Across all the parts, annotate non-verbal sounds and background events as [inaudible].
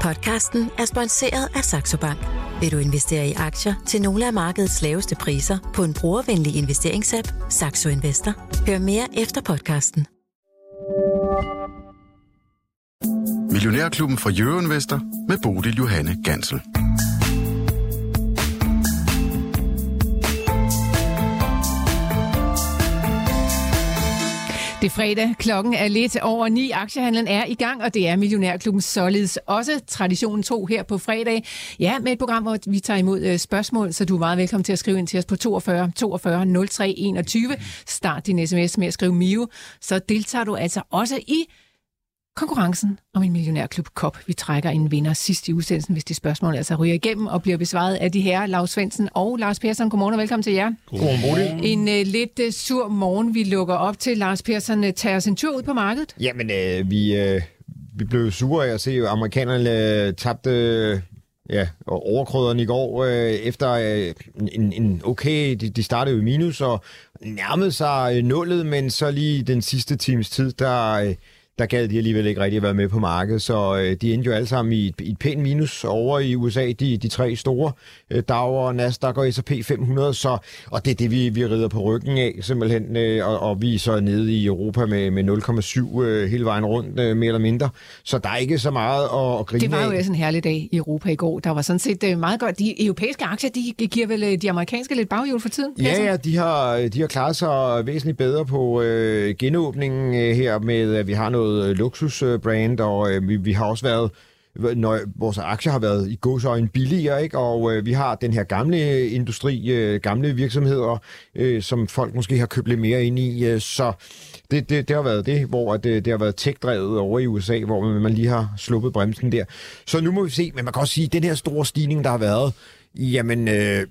Podcasten er sponsoreret af Saxo Bank. Vil du investere i aktier til nogle af markedets laveste priser på en brugervenlig investeringsapp, Saxo Investor? Hør mere efter podcasten. Millionærklubben fra Jørgen Investor med Bodil Johanne Gansel. Er fredag. Klokken er lidt over ni. Aktiehandlen er i gang, og det er Millionærklubben således også traditionen to her på fredag. Ja, med et program, hvor vi tager imod øh, spørgsmål, så du er meget velkommen til at skrive ind til os på 42 42 03 21. Start din sms med at skrive MIO, så deltager du altså også i konkurrencen om en millionærklub Kop. Vi trækker en vinder sidst i udsendelsen, hvis de spørgsmål altså ryger igennem og bliver besvaret af de her, Lars Svendsen og Lars Persson. Godmorgen og velkommen til jer. Godmorgen. En uh, lidt uh, sur morgen, vi lukker op til. Lars Persson, uh, tager os en tur ud på markedet. Jamen, øh, vi, øh, vi blev sure af at se, at amerikanerne øh, tabte øh, ja, overkrøderen i går, øh, efter øh, en, en okay, de, de startede jo i minus og nærmede sig øh, nullet, men så lige den sidste times tid, der... Øh, der gad de alligevel ikke rigtig være med på markedet, så øh, de endte jo alle sammen i et, et pænt minus over i USA, de, de tre store, øh, Dow, Nasdaq og S&P 500, så, og det er det, vi, vi rider på ryggen af simpelthen, øh, og, og vi er så nede i Europa med, med 0,7 øh, hele vejen rundt, øh, mere eller mindre, så der er ikke så meget at, at grine Det var jo af. også en herlig dag i Europa i går. Der var sådan set øh, meget godt. De europæiske aktier, de giver vel de amerikanske lidt baghjul for tiden? Ja, ja, de har, de har klaret sig væsentligt bedre på øh, genåbningen øh, her med, at vi har noget noget øh, luksusbrand, og øh, vi, vi har også været når vores aktier har været i godsøjen billigere, ikke? og øh, vi har den her gamle industri, øh, gamle virksomheder, øh, som folk måske har købt lidt mere ind i, øh, så det, det, det har været det, hvor at, øh, det har været tech-drevet over i USA, hvor man, man lige har sluppet bremsen der. Så nu må vi se, men man kan også sige, at den her store stigning, der har været, jamen... Øh,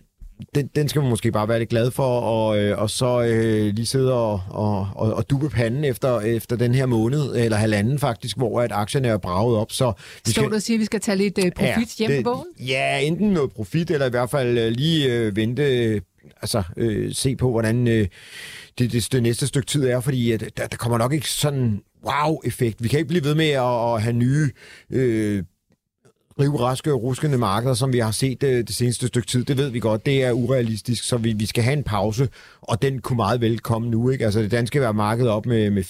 den, den skal man måske bare være lidt glad for, og, øh, og så øh, lige sidde og, og, og, og duppe panden efter, efter den her måned, eller halvanden faktisk, hvor at aktierne er braget op. Så vi Står du og siger, at vi skal tage lidt øh, profit hjem det, på? Ja, enten noget profit, eller i hvert fald øh, lige øh, vente, altså øh, se på, hvordan øh, det, det, det næste stykke tid er, fordi at, der, der kommer nok ikke sådan wow-effekt. Vi kan ikke blive ved med at, at have nye... Øh, rivraske og ruskende markeder, som vi har set det, det seneste stykke tid, det ved vi godt, det er urealistisk, så vi, vi skal have en pause, og den kunne meget vel komme nu. Ikke? Altså det danske var marked op med, med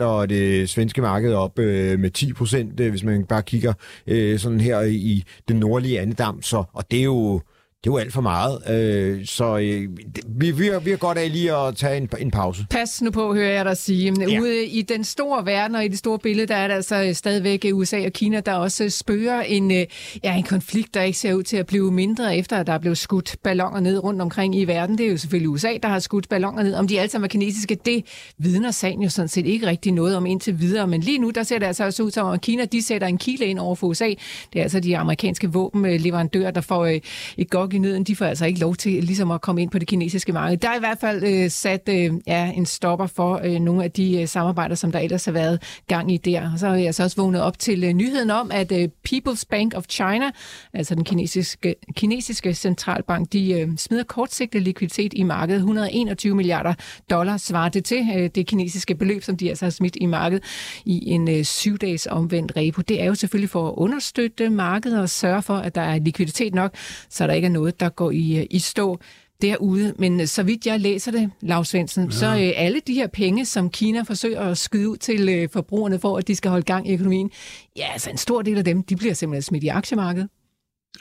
4%, og det svenske marked op øh, med 10%, øh, hvis man bare kigger øh, sådan her i, i den nordlige andedam. Så, og det er jo det er jo alt for meget, øh, så øh, vi, vi, har, vi har godt af lige at tage en, en pause. Pas nu på, hører jeg dig sige. Ja. Ude i den store verden og i det store billede, der er der altså stadigvæk USA og Kina, der også spørger en, øh, ja, en konflikt, der ikke ser ud til at blive mindre, efter at der er blevet skudt ballonger ned rundt omkring i verden. Det er jo selvfølgelig USA, der har skudt ballonger ned. Om de alle sammen er kinesiske, det vidner sagen jo sådan set ikke rigtig noget om indtil videre. Men lige nu, der ser det altså også ud som, at Kina de sætter en kile ind over for USA. Det er altså de amerikanske våbenleverandører, der får øh, et gok i nøden. De får altså ikke lov til ligesom at komme ind på det kinesiske marked. Der er i hvert fald øh, sat øh, ja, en stopper for øh, nogle af de øh, samarbejder, som der ellers har været gang i der. Og så har jeg så også vågnet op til øh, nyheden om, at øh, People's Bank of China, altså den kinesiske, kinesiske centralbank, de øh, smider kortsigtet likviditet i markedet. 121 milliarder dollar svarer det til øh, det kinesiske beløb, som de altså har smidt i markedet i en øh, syv-dages omvendt repo. Det er jo selvfølgelig for at understøtte markedet og sørge for, at der er likviditet nok, så der ikke er noget, der går i, øh, i stå derude. Men øh, så vidt jeg læser det, Lars Svendsen, ja. så øh, alle de her penge, som Kina forsøger at skyde ud til øh, forbrugerne for, at de skal holde gang i økonomien, ja, altså en stor del af dem, de bliver simpelthen smidt i aktiemarkedet.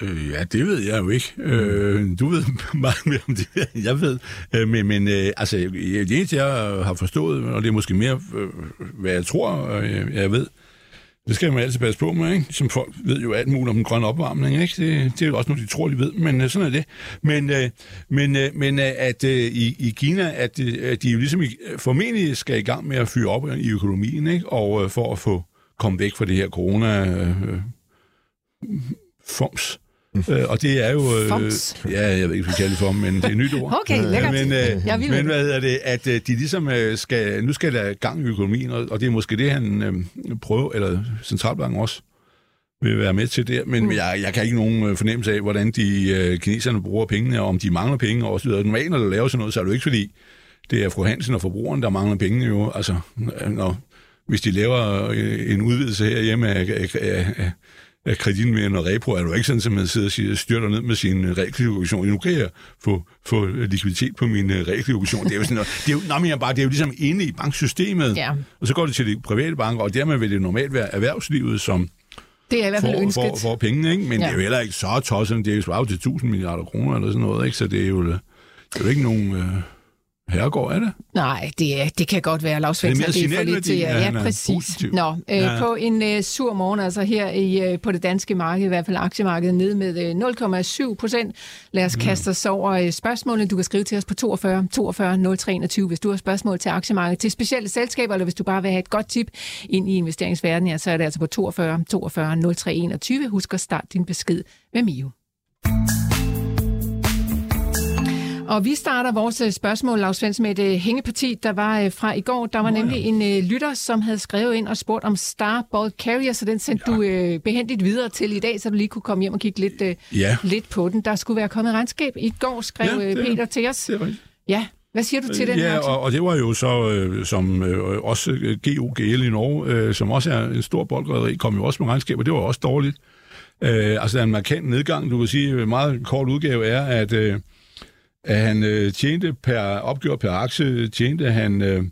Øh, ja, det ved jeg jo ikke. Øh, du ved [laughs] meget mere om det, jeg ved. Øh, men men øh, altså, det eneste, jeg har forstået, og det er måske mere, øh, hvad jeg tror, øh, jeg ved, det skal man altid passe på med, ikke? Som folk ved jo alt muligt om den grønne opvarmning, ikke? Det, det er jo også noget, de tror, de ved, men øh, sådan er det. Men, øh, men, øh, men at i, i Kina, at, at de jo ligesom i, formentlig skal i gang med at fyre op i økonomien, ikke? Og for at få komme væk fra det her corona øh, foms. Øh, og det er jo... Øh, Foms? ja, jeg ved ikke, hvad vi kalder det for, men det er et nyt ord. Okay, lækkert. Men, øh, Jeg men hvad hedder det, at øh, de ligesom øh, skal, nu skal der gang i økonomien, og, og det er måske det, han øh, prøver, eller centralbanken også vil være med til der, men mm. jeg, jeg kan ikke nogen øh, fornemmelse af, hvordan de øh, kineserne bruger pengene, og om de mangler penge og så videre. Normalt, når der laver sådan noget, så er det jo ikke fordi, det er fru Hansen og forbrugeren, der mangler penge jo. Altså, når, hvis de laver øh, en udvidelse herhjemme af, af, af, af kreditten med en repro, er du ikke sådan, at man sidder og siger, styrter ned med sin realkreditobligation. Nu kan jeg få, få likviditet på min realkreditobligation. Det er jo sådan noget, det er jo, nå, men bare, det er jo ligesom inde i banksystemet, Ja. og så går det til de private banker, og dermed vil det normalt være erhvervslivet, som Det er i hvert fald får, ønsket. får, får pengene, ikke? men ja. det er jo heller ikke så tosset, det er jo svaret til 1000 milliarder kroner eller sådan noget, ikke? så det er jo, det er jo ikke nogen øh, herregård, er det? Nej, det, er, det kan godt være, Lars Svendsen, Det er det er for lidt til. signalværdien, Ja, er præcis. positiv. Nå, øh, Ja. på en øh, sur morgen, altså her i, øh, på det danske marked, i hvert fald aktiemarkedet, ned med øh, 0,7 procent. Lad Mm. os kaste os over øh, spørgsmålene. Du kan skrive til os på 42 42 0321, hvis du har spørgsmål til aktiemarkedet, til specielle selskaber, eller hvis du bare vil have et godt tip ind i investeringsverdenen, ja, så er det altså på 42 42 0321. Husk at starte din besked med Mio. Og vi starter vores øh, spørgsmål, Lars Svendsen, med et øh, hængeparti, der var øh, fra i går. Der var nemlig en lytter, som havde skrevet ind og spurgt om Star Bulk Carrier, så den sendte ja. du øh, behendigt videre til i dag, så du lige kunne komme hjem og kigge lidt, øh, Ja. lidt på den. Der skulle være kommet regnskab. I går skrev Ja, ja, det er- Peter til os. Det er rigtigt. Ja, hvad siger du til den ja, her? og, og det var jo så, øh, som øh, også GOGL i Norge, øh, som også er en stor boldrederi, kom jo også med regnskab, og det var også dårligt. Øh, altså, der er en markant nedgang. Du kan sige, en meget kort udgave er, at, øh, at han øh, tjente per opgjort per aktie, tjente han øh,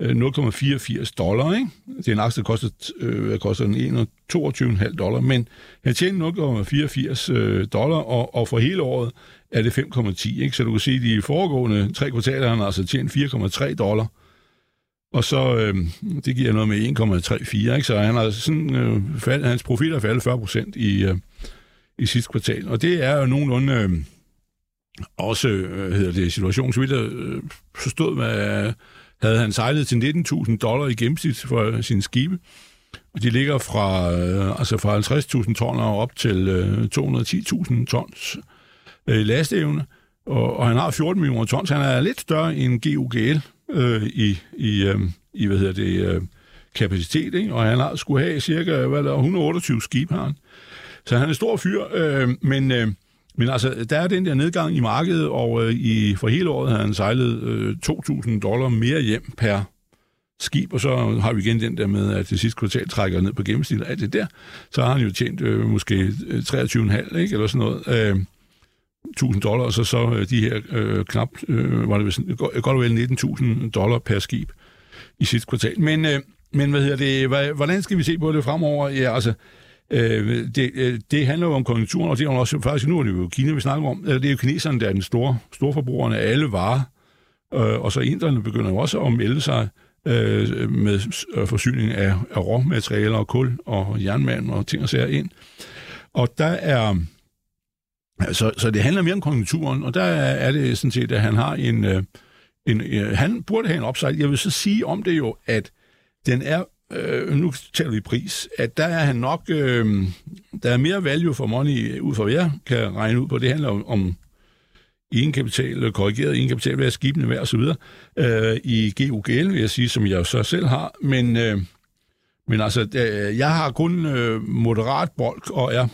øh 0,84 dollar, ikke? Det er en aktie, der koster, øh, koster 22,5 dollar, men han tjente 0,84 øh, dollar, og, og for hele året er det 5,10, ikke? Så du kan se, at de foregående tre kvartaler har han altså tjent 4,3 dollar, og så, øh, det giver noget med 1,34, ikke? Så han har sådan, øh, fald, hans profit er faldet 40 procent i, øh, i sidste kvartal. Og det er jo nogenlunde øh, også, øh, hedder det, situationen, så vidt jeg øh, forstod, hvad, havde han sejlet til 19.000 dollar i gennemsnit for sine skibe. Og de ligger fra, øh, altså fra 50.000 ton og op til øh, 210.000 tons øh, lasteevne. Og, og han har 14 millioner tons. Han er lidt større end GUGL øh, i, i, øh, i, hvad hedder det, øh, kapacitet, ikke? og han har skulle have cirka hvad der, 128 skib har han. Så han er en stor fyr, øh, men, øh, men altså, der er den der nedgang i markedet, og øh, i, for hele året har han sejlet øh, 2.000 dollar mere hjem per skib, og så har vi igen den der med, at det sidste kvartal trækker ned på gennemsnittet alt det der, så har han jo tjent øh, måske øh, 23,5, ikke, eller sådan noget, øh, 1000 dollar, og så, så øh, de her øh, knap, øh, var det vist, godt og vel 19.000 dollar per skib i sidste kvartal. Men, øh, men hvad hedder det, hvad, hvordan skal vi se på det fremover? Ja, altså, øh, Øh, det, øh, det handler jo om konjunkturen, og det er jo også, faktisk nu er det jo Kina, vi snakker om. Øh, det er jo kineserne, der er den store, store forbrugerne af alle varer, øh, og så inderne begynder jo også at melde sig øh, med øh, forsyning af, af råmaterialer og kul og jernmand og ting og sager ind. Og der er... Så, så det handler mere om konjunkturen, og der er det sådan set, at han har en... øh, en øh, han burde have en upside. Jeg vil så sige om det jo, at den er... Øh, nu taler vi pris, at der er han nok... Øh, der er mere value for money, ud fra hvad jeg kan regne ud på. Det handler om, om egenkapital, korrigeret egenkapital, hvad er skibene værd osv. Øh, I GUGL, vil jeg sige, som jeg så selv har. Men, øh, men altså, øh, jeg har kun øh, moderat bolk, og er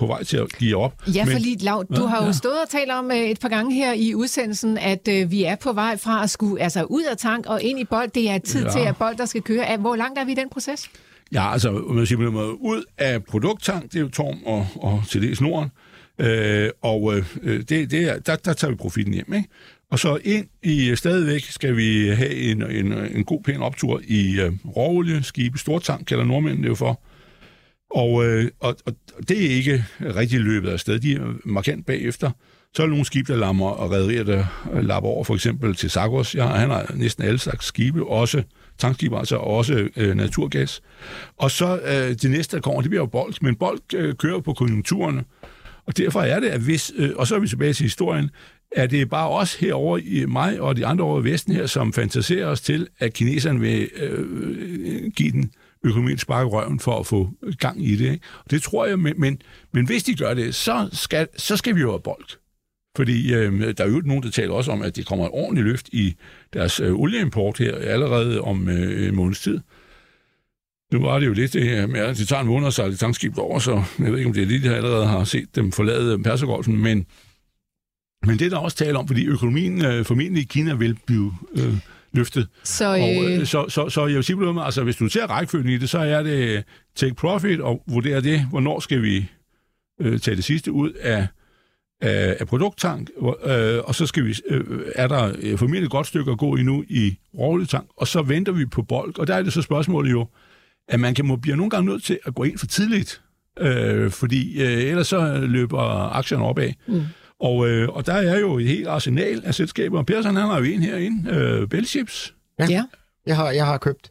på vej til at give op. Ja, men, fordi Lav, du har jo ja. stået og talt om øh, et par gange her i udsendelsen, at øh, vi er på vej fra at skulle altså ud af tank og ind i bold. Det er tid Ja. til, at bold der skal køre. Hvor langt er vi i den proces? Ja, altså, man siger måde, ud af produkttank, det er jo Torm og, og til dels Norden, øh, og øh, det, det er, der, der tager vi profitten hjem, ikke? Og så ind i, stadigvæk skal vi have en, en, en god, pæn optur i øh, råolie, skibe, stortank, kalder nordmændene det jo for. Og, øh, og, og det er ikke rigtig løbet af sted. De er markant bagefter. Så er der nogle skib, der lammer og rædderier, der øh, lapper over, for eksempel til Sagos. Ja, han har næsten alle slags skibe, også tankskibe, altså også øh, naturgas. Og så øh, det næste, der kommer, det bliver jo bold, men bold øh, kører på konjunkturerne. Og derfor er det, at hvis, øh, og så er vi tilbage til historien, er det bare os herover i mig og de andre over i Vesten her, som fantaserer os til, at kineserne vil øh, øh give den økonomien sparke røven for at få gang i det. Ikke? Og det tror jeg, men, men, men hvis de gør det, så skal, så skal vi jo have bold. Fordi øh, der er jo nogen, der taler også om, at det kommer et ordentligt løft i deres øh, olieimport her allerede om øh, en måneds tid. Nu var det jo lidt det her med, at det tager en måned at sejle tankskib over, så jeg ved ikke, om det er lige, der allerede har set dem forlade Persergolfen, men, men det er der også tale om, fordi økonomien øh, formentlig i Kina vil blive øh, løftet. Så, Og, øh, øh, så, så, så jeg vil sige altså hvis du ser rækkefølgen i det, så er det take profit og vurdere det, hvornår skal vi øh, tage det sidste ud af, af, af produkttank, øh, og så skal vi, øh, er der øh, formentlig et godt stykke at gå endnu i råolietank, og så venter vi på bolk, og der er det så spørgsmålet jo, at man kan må blive nogle gange nødt til at gå ind for tidligt, øh, fordi øh, ellers så løber aktierne opad. Mm. Og, øh, og der er jo et helt arsenal af selskaber. Persson, han har jo en herinde, øh, Bellships. ja. Jeg har, jeg har købt.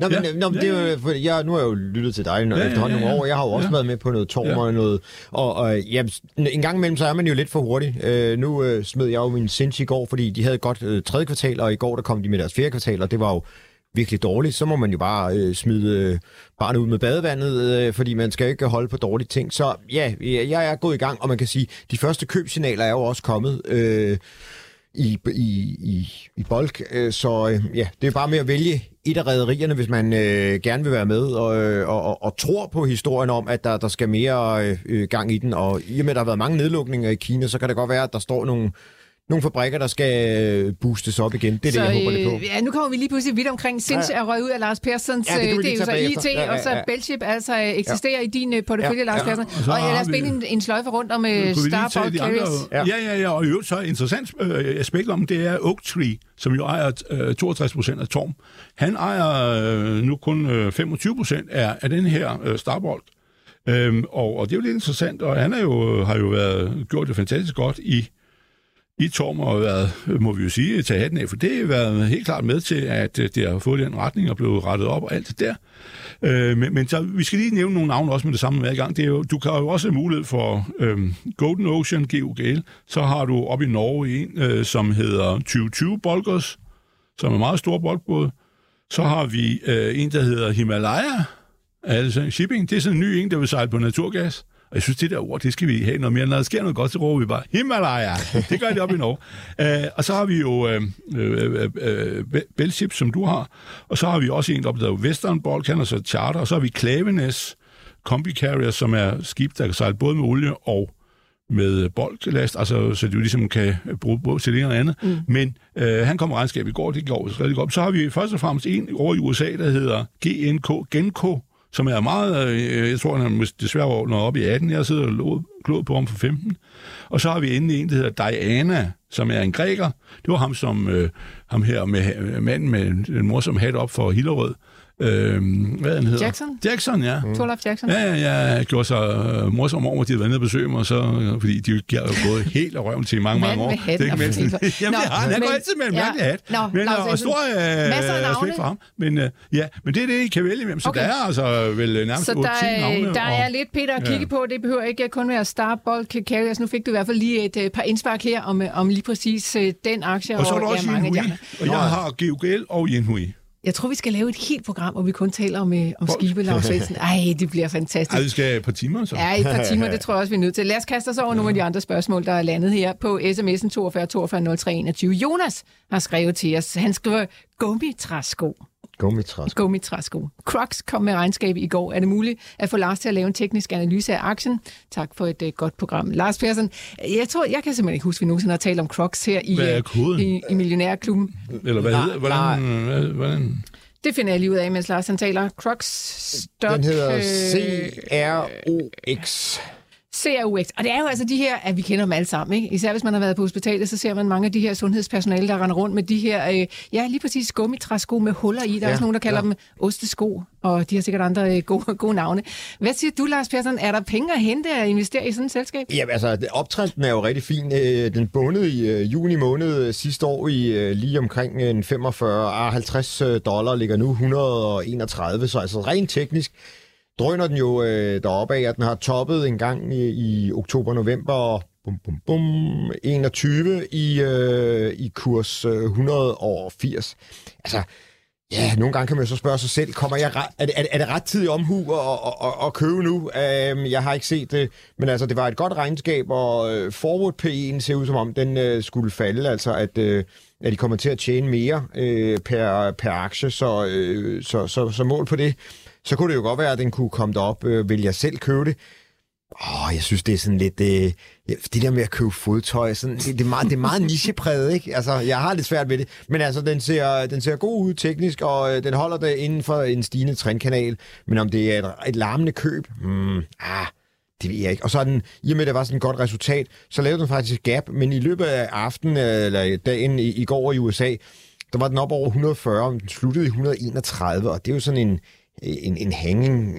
Nå, men, Ja. ja. nå, men det er jo, for jeg, nu har jeg jo lyttet til dig når, Ja, ja, ja, efterhånden ja, nogle ja. år. Jeg har jo også Ja. været med på noget torm Ja. og noget. Og, og ja, en gang imellem, så er man jo lidt for hurtig. Øh, nu øh, smed jeg jo min sinds i går, fordi de havde godt øh, tredje kvartal, og i går der kom de med deres fjerde kvartal, og det var jo virkelig dårligt. Så må man jo bare øh, smide øh, barnet ud med badevandet, øh, fordi man skal ikke holde på dårlige ting. Så ja, jeg er gået i gang, og man kan sige, de første købsignaler er jo også kommet. Øh, i, i, i, i bulk. Øh, Så øh, ja, det er bare med at vælge et af rædderierne, hvis man øh, gerne vil være med, og, øh, og, og, og tror på historien om, at der, der skal mere øh, gang i den. Og i og med, at der har været mange nedlukninger i Kina, så kan det godt være, at der står nogle, nogle fabrikker, der skal øh, boostes op igen. Det er så, det, jeg håber lidt på. øh, Ja, nu kommer vi lige pludselig vidt omkring. Sinds Ja, er røget ud af Lars Persons. Ja, det det er jo så IT, bagefter. Ja, ja, og så ja. Bellship altså øh, eksisterer i din portefølje, Ja, Lars ja. Persson. Og så Og ja, lad os spænde en, en sløjfe rundt om Starbuck? Carriers. Ja. ja, ja, ja. Og i øvrigt så et interessant øh, aspekt om, det er Oak Tree, som jo ejer øh, 62 procent af Torm. Han ejer øh, nu kun øh, 25 procent af, af den her øh, Starbuck. Øhm, og, og det er jo lidt interessant, og han er jo, har jo været, gjort det fantastisk godt i, i Torm, har været, må vi jo sige, tage hatten af, for det har været helt klart med til, at øh, det har fået den retning og blevet rettet op og alt det der. Øh, men, men så, vi skal lige nævne nogle navne også med det samme med i gang. Det er jo, du kan jo også have mulighed for øh, Golden Ocean, GUGL. Så har du op i Norge en, øh, som hedder 2020 Bolgers, som er en meget stor boldbåd. Så har vi øh, en, der hedder Himalaya, altså shipping. Det er sådan en ny en, der vil sejle på naturgas. Og jeg synes, det der ord, det skal vi have noget mere. Når der sker noget godt, så råber vi bare, Himalaya! Det gør det op i Norge. Uh, [laughs] og så har vi jo uh, uh, uh, Bellship, som du har. Og så har vi også en, der hedder Western Ball, kan altså charter. Og så har vi Klavenes Combi Carrier, som er skib, der kan sejle både med olie og med boldlast, altså, så du ligesom kan bruge både til det ene og andet. Mm. Men øh, han kom regnskab i går, det går rigtig godt. Så har vi først og fremmest en over i USA, der hedder GNK, Genko, som er meget, øh, jeg tror, han er desværre når op i 18, jeg sidder og klod på ham for 15. Og så har vi endelig en, der hedder Diana, som er en græker. Det var ham, som øh, ham her med manden med den morsomme hat op for Hillerød. Øh, hvad han hedder? Jackson? Jackson, ja. Mm. Torlaf Jackson. Ja, ja, ja, gjorde sig øh, morsom over, at de havde været nede og besøge mig, så, øh, fordi de har jo gået [laughs] helt af røven til i mange, mange år. med Det er og ikke mindst-. Jamen, det har han. Han men- går altid med en mærkelig hat. Nå, men, øh, og Jensen. stor øh, navne. respekt for ham. Men, øh, ja, men det er det, I kan vælge imellem. Så Okay. der er altså vel øh, nærmest Så 8-10 der, navne. er- der og- er lidt, Peter, at kigge Ja. på. Det behøver ikke kun være Starbuck Carriers. Nu fik du i hvert fald lige et øh, par indspark her om, øh, om lige præcis øh, den aktie. Og så er der også Yenhui, andre. og jeg har GUGL og Yenhui. Jeg tror, vi skal lave et helt program, hvor vi kun taler om, øh, om skibe, Lars Svendsen. [laughs] Ej, det bliver fantastisk. Ej, vi skal have et par timer, så. Ja, et par timer, det tror jeg også, vi er nødt til. Lad os kaste os over nogle af de andre spørgsmål, der er landet her på sms'en 42 42 03 21. Jonas har skrevet til os. Han skriver, gummitræsko. Gummitræsk. Gummitræsko. Crocs kom med regnskab i går. Er det muligt at få Lars til at lave en teknisk analyse af aktien? Tak for et uh, godt program. Lars Persson, jeg tror, jeg kan simpelthen ikke huske, at vi nogensinde har talt om Crocs her i, Hvad er øh, koden? i, i Millionærklubben. Eller hvad hedder hvordan, hvad, hvordan? Det finder jeg lige ud af, mens Lars han taler. Crocs Stock... Den hedder øh, CROX. CRUX. Og det er jo altså de her, at vi kender dem alle sammen, ikke? Især hvis man har været på hospitalet, så ser man mange af de her sundhedspersonale, der render rundt med de her, øh, ja, lige præcis gummitræsko med huller i. Der er Ja, også nogen, der kalder ja. dem ostesko, og de har sikkert andre øh, gode, gode navne. Hvad siger du, Lars Persson? Er der penge at hente at investere i sådan et selskab? Ja, altså, optrenden er jo rigtig fin. Øh, Den bundede i øh, juni måned øh, sidste år i lige omkring en 45, ah, 50 dollar, ligger nu 131, så altså rent teknisk drøner den jo øh, deroppe af, at den har toppet en gang i, i oktober-november bum, bum, bum, 21 i, øh, i kurs øh, 180. Altså, Ja, nogle gange kan man jo så spørge sig selv, kommer jeg er, det, er, det, er det ret tid i omhu at, at, at, at købe nu? Øhm, jeg har ikke set det, men altså, det var et godt regnskab, og øh, forward P'en ser ud som om, den øh, skulle falde, altså at, Øh, at de kommer til at tjene mere øh, per, per aktie, så, øh, så, så, så mål på det. Så kunne det jo godt være, at den kunne komme derop. Øh, vil jeg selv købe det? Åh, jeg synes, det er sådan lidt... Øh, det der med at købe fodtøj, sådan, det, det, er meget, det er meget nichepræget, ikke? Altså, jeg har lidt svært ved det. Men altså, den ser, den ser god ud teknisk, og øh, den holder det inden for en stigende trendkanal. Men om det er et, et larmende køb, Mm, ah, det ved jeg ikke. Og så er den, i og med, at det var sådan et godt resultat, så lavede den faktisk et gap, men i løbet af aftenen, øh, eller dagen i, i går i USA, der var den op over 140, og den sluttede i 131, og det er jo sådan en, en, en hanging,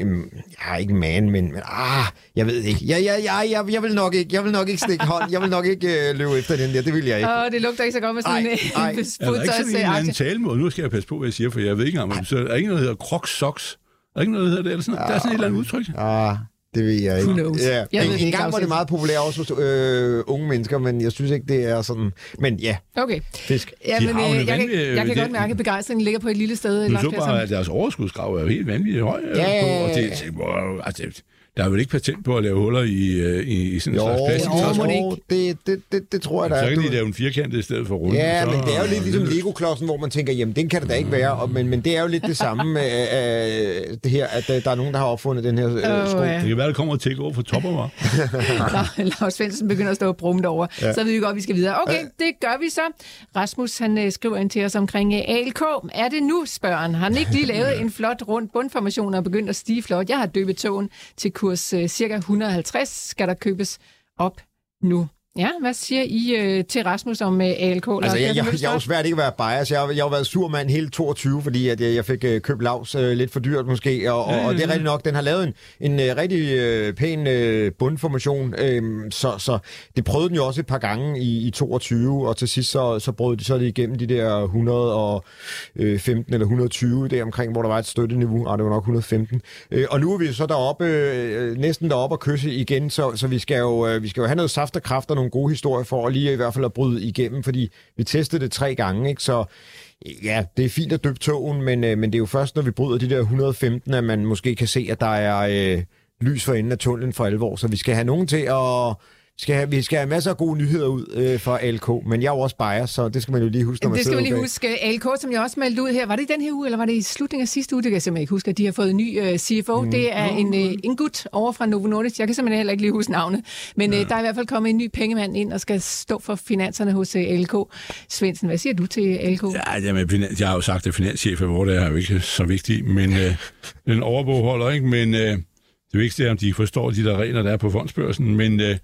ja, ikke man, men, men ah, jeg ved ikke. Jeg, jeg, jeg, jeg, jeg, vil nok ikke, jeg vil nok ikke stikke hånd, jeg vil nok ikke uh, løbe efter den der, det vil jeg ikke. Åh, det lugter ikke så godt med sådan en ej. [laughs] Er der ikke sådan en anden talemåde? Nu skal jeg passe på, hvad jeg siger, for jeg ved ikke engang, så er der ikke noget, der hedder crocs socks. Er der ikke noget, der hedder det? Eller sådan, ja, der er sådan et eller andet udtryk. Ah, det ved jeg ikke. Who knows? Ja. Jeg en, ved en gang var det meget populært også hos øh, unge mennesker, men jeg synes ikke, det er sådan... Men ja, Okay. fisk. Ja, De men, øh, en jeg, kan, jeg kan det- godt mærke, at begejstringen ligger på et lille sted. Du så bare, at deres overskudsgrav er jo helt vanvittigt høj. Ja, ja, ja, Og det, altså, det- der er vel ikke patent på at lave huller i, øh, i, i sådan en Jo, slags plastik. Jo, så, det jo, det, det, det, det tror jeg, der så er. kan de lave en firkantet i stedet for rundt. Ja, så, men det er jo lidt ligesom det- Lego-klodsen, hvor man tænker, jamen, den kan det da ikke være. Og, men, men det er jo lidt det samme med [laughs] øh, det her, at øh, der er nogen, der har opfundet den her øh, Åh, sko. ja. Det kan være, der kommer til at gå for topper, var. [laughs] Lars Svendsen begynder at stå og brumme over. Ja. Så ved vi godt, at vi skal videre. Okay, det gør vi så. Rasmus, han øh, skriver ind til os omkring øh, ALK. Er det nu, spørger han. Har han ikke lige lavet [laughs] en flot rund bundformation og begyndt at stige flot? Jeg har døbet togen til kurs øh, cirka 150. Skal der købes op nu? Ja, hvad siger I øh, til Rasmus om øh, ALK? Altså, jeg, jeg, jeg er jo svært ikke at være bias. Jeg, har- jeg har været sur mand hele 22, fordi at jeg, jeg fik øh, købt lavs øh, lidt for dyrt måske. Og, og, og det er rigtigt nok, den har lavet en, en øh, rigtig øh, pæn øh, bundformation. Øh, så, så det prøvede den jo også et par gange i, i 22, og til sidst så, så brød de så det igennem de der 115 eller 120 der omkring, hvor der var et støtteniveau. Ah, det var nok 115. Øh, og nu er vi så deroppe, øh, næsten deroppe og kysse igen, så, så vi, skal jo, øh, vi skal jo have noget saft og kraft og nogle gode historier for at lige i hvert fald at bryde igennem, fordi vi testede det tre gange, ikke? Så ja, det er fint at døbe togen, men, øh, men det er jo først, når vi bryder de der 115, at man måske kan se, at der er øh, lys for enden af tunnelen for alvor. Så vi skal have nogen til at... Skal have, vi skal have masser af gode nyheder ud øh, for LK, men jeg er jo også bias, så det skal man jo lige huske, når man Det skal vi lige bag. huske. ALK, som jeg også meldte ud her, var det i den her uge, eller var det i slutningen af sidste uge? Det kan jeg simpelthen ikke huske, at de har fået en ny uh, CFO. Mm. Det er en, uh, en gut over fra Novo Nordisk. Jeg kan simpelthen heller ikke lige huske navnet. Men uh, der er i hvert fald kommet en ny pengemand ind og skal stå for finanserne hos uh, ALK. Svendsen, hvad siger du til ALK? Ja, jamen, jeg har jo sagt, at finanschef er, hvor det er jo ikke så vigtigt, men øh, den overbog holder ikke, men øh, det vigtigste er, om de forstår de der regler, der er på fondsbørsen. Men øh, jamen,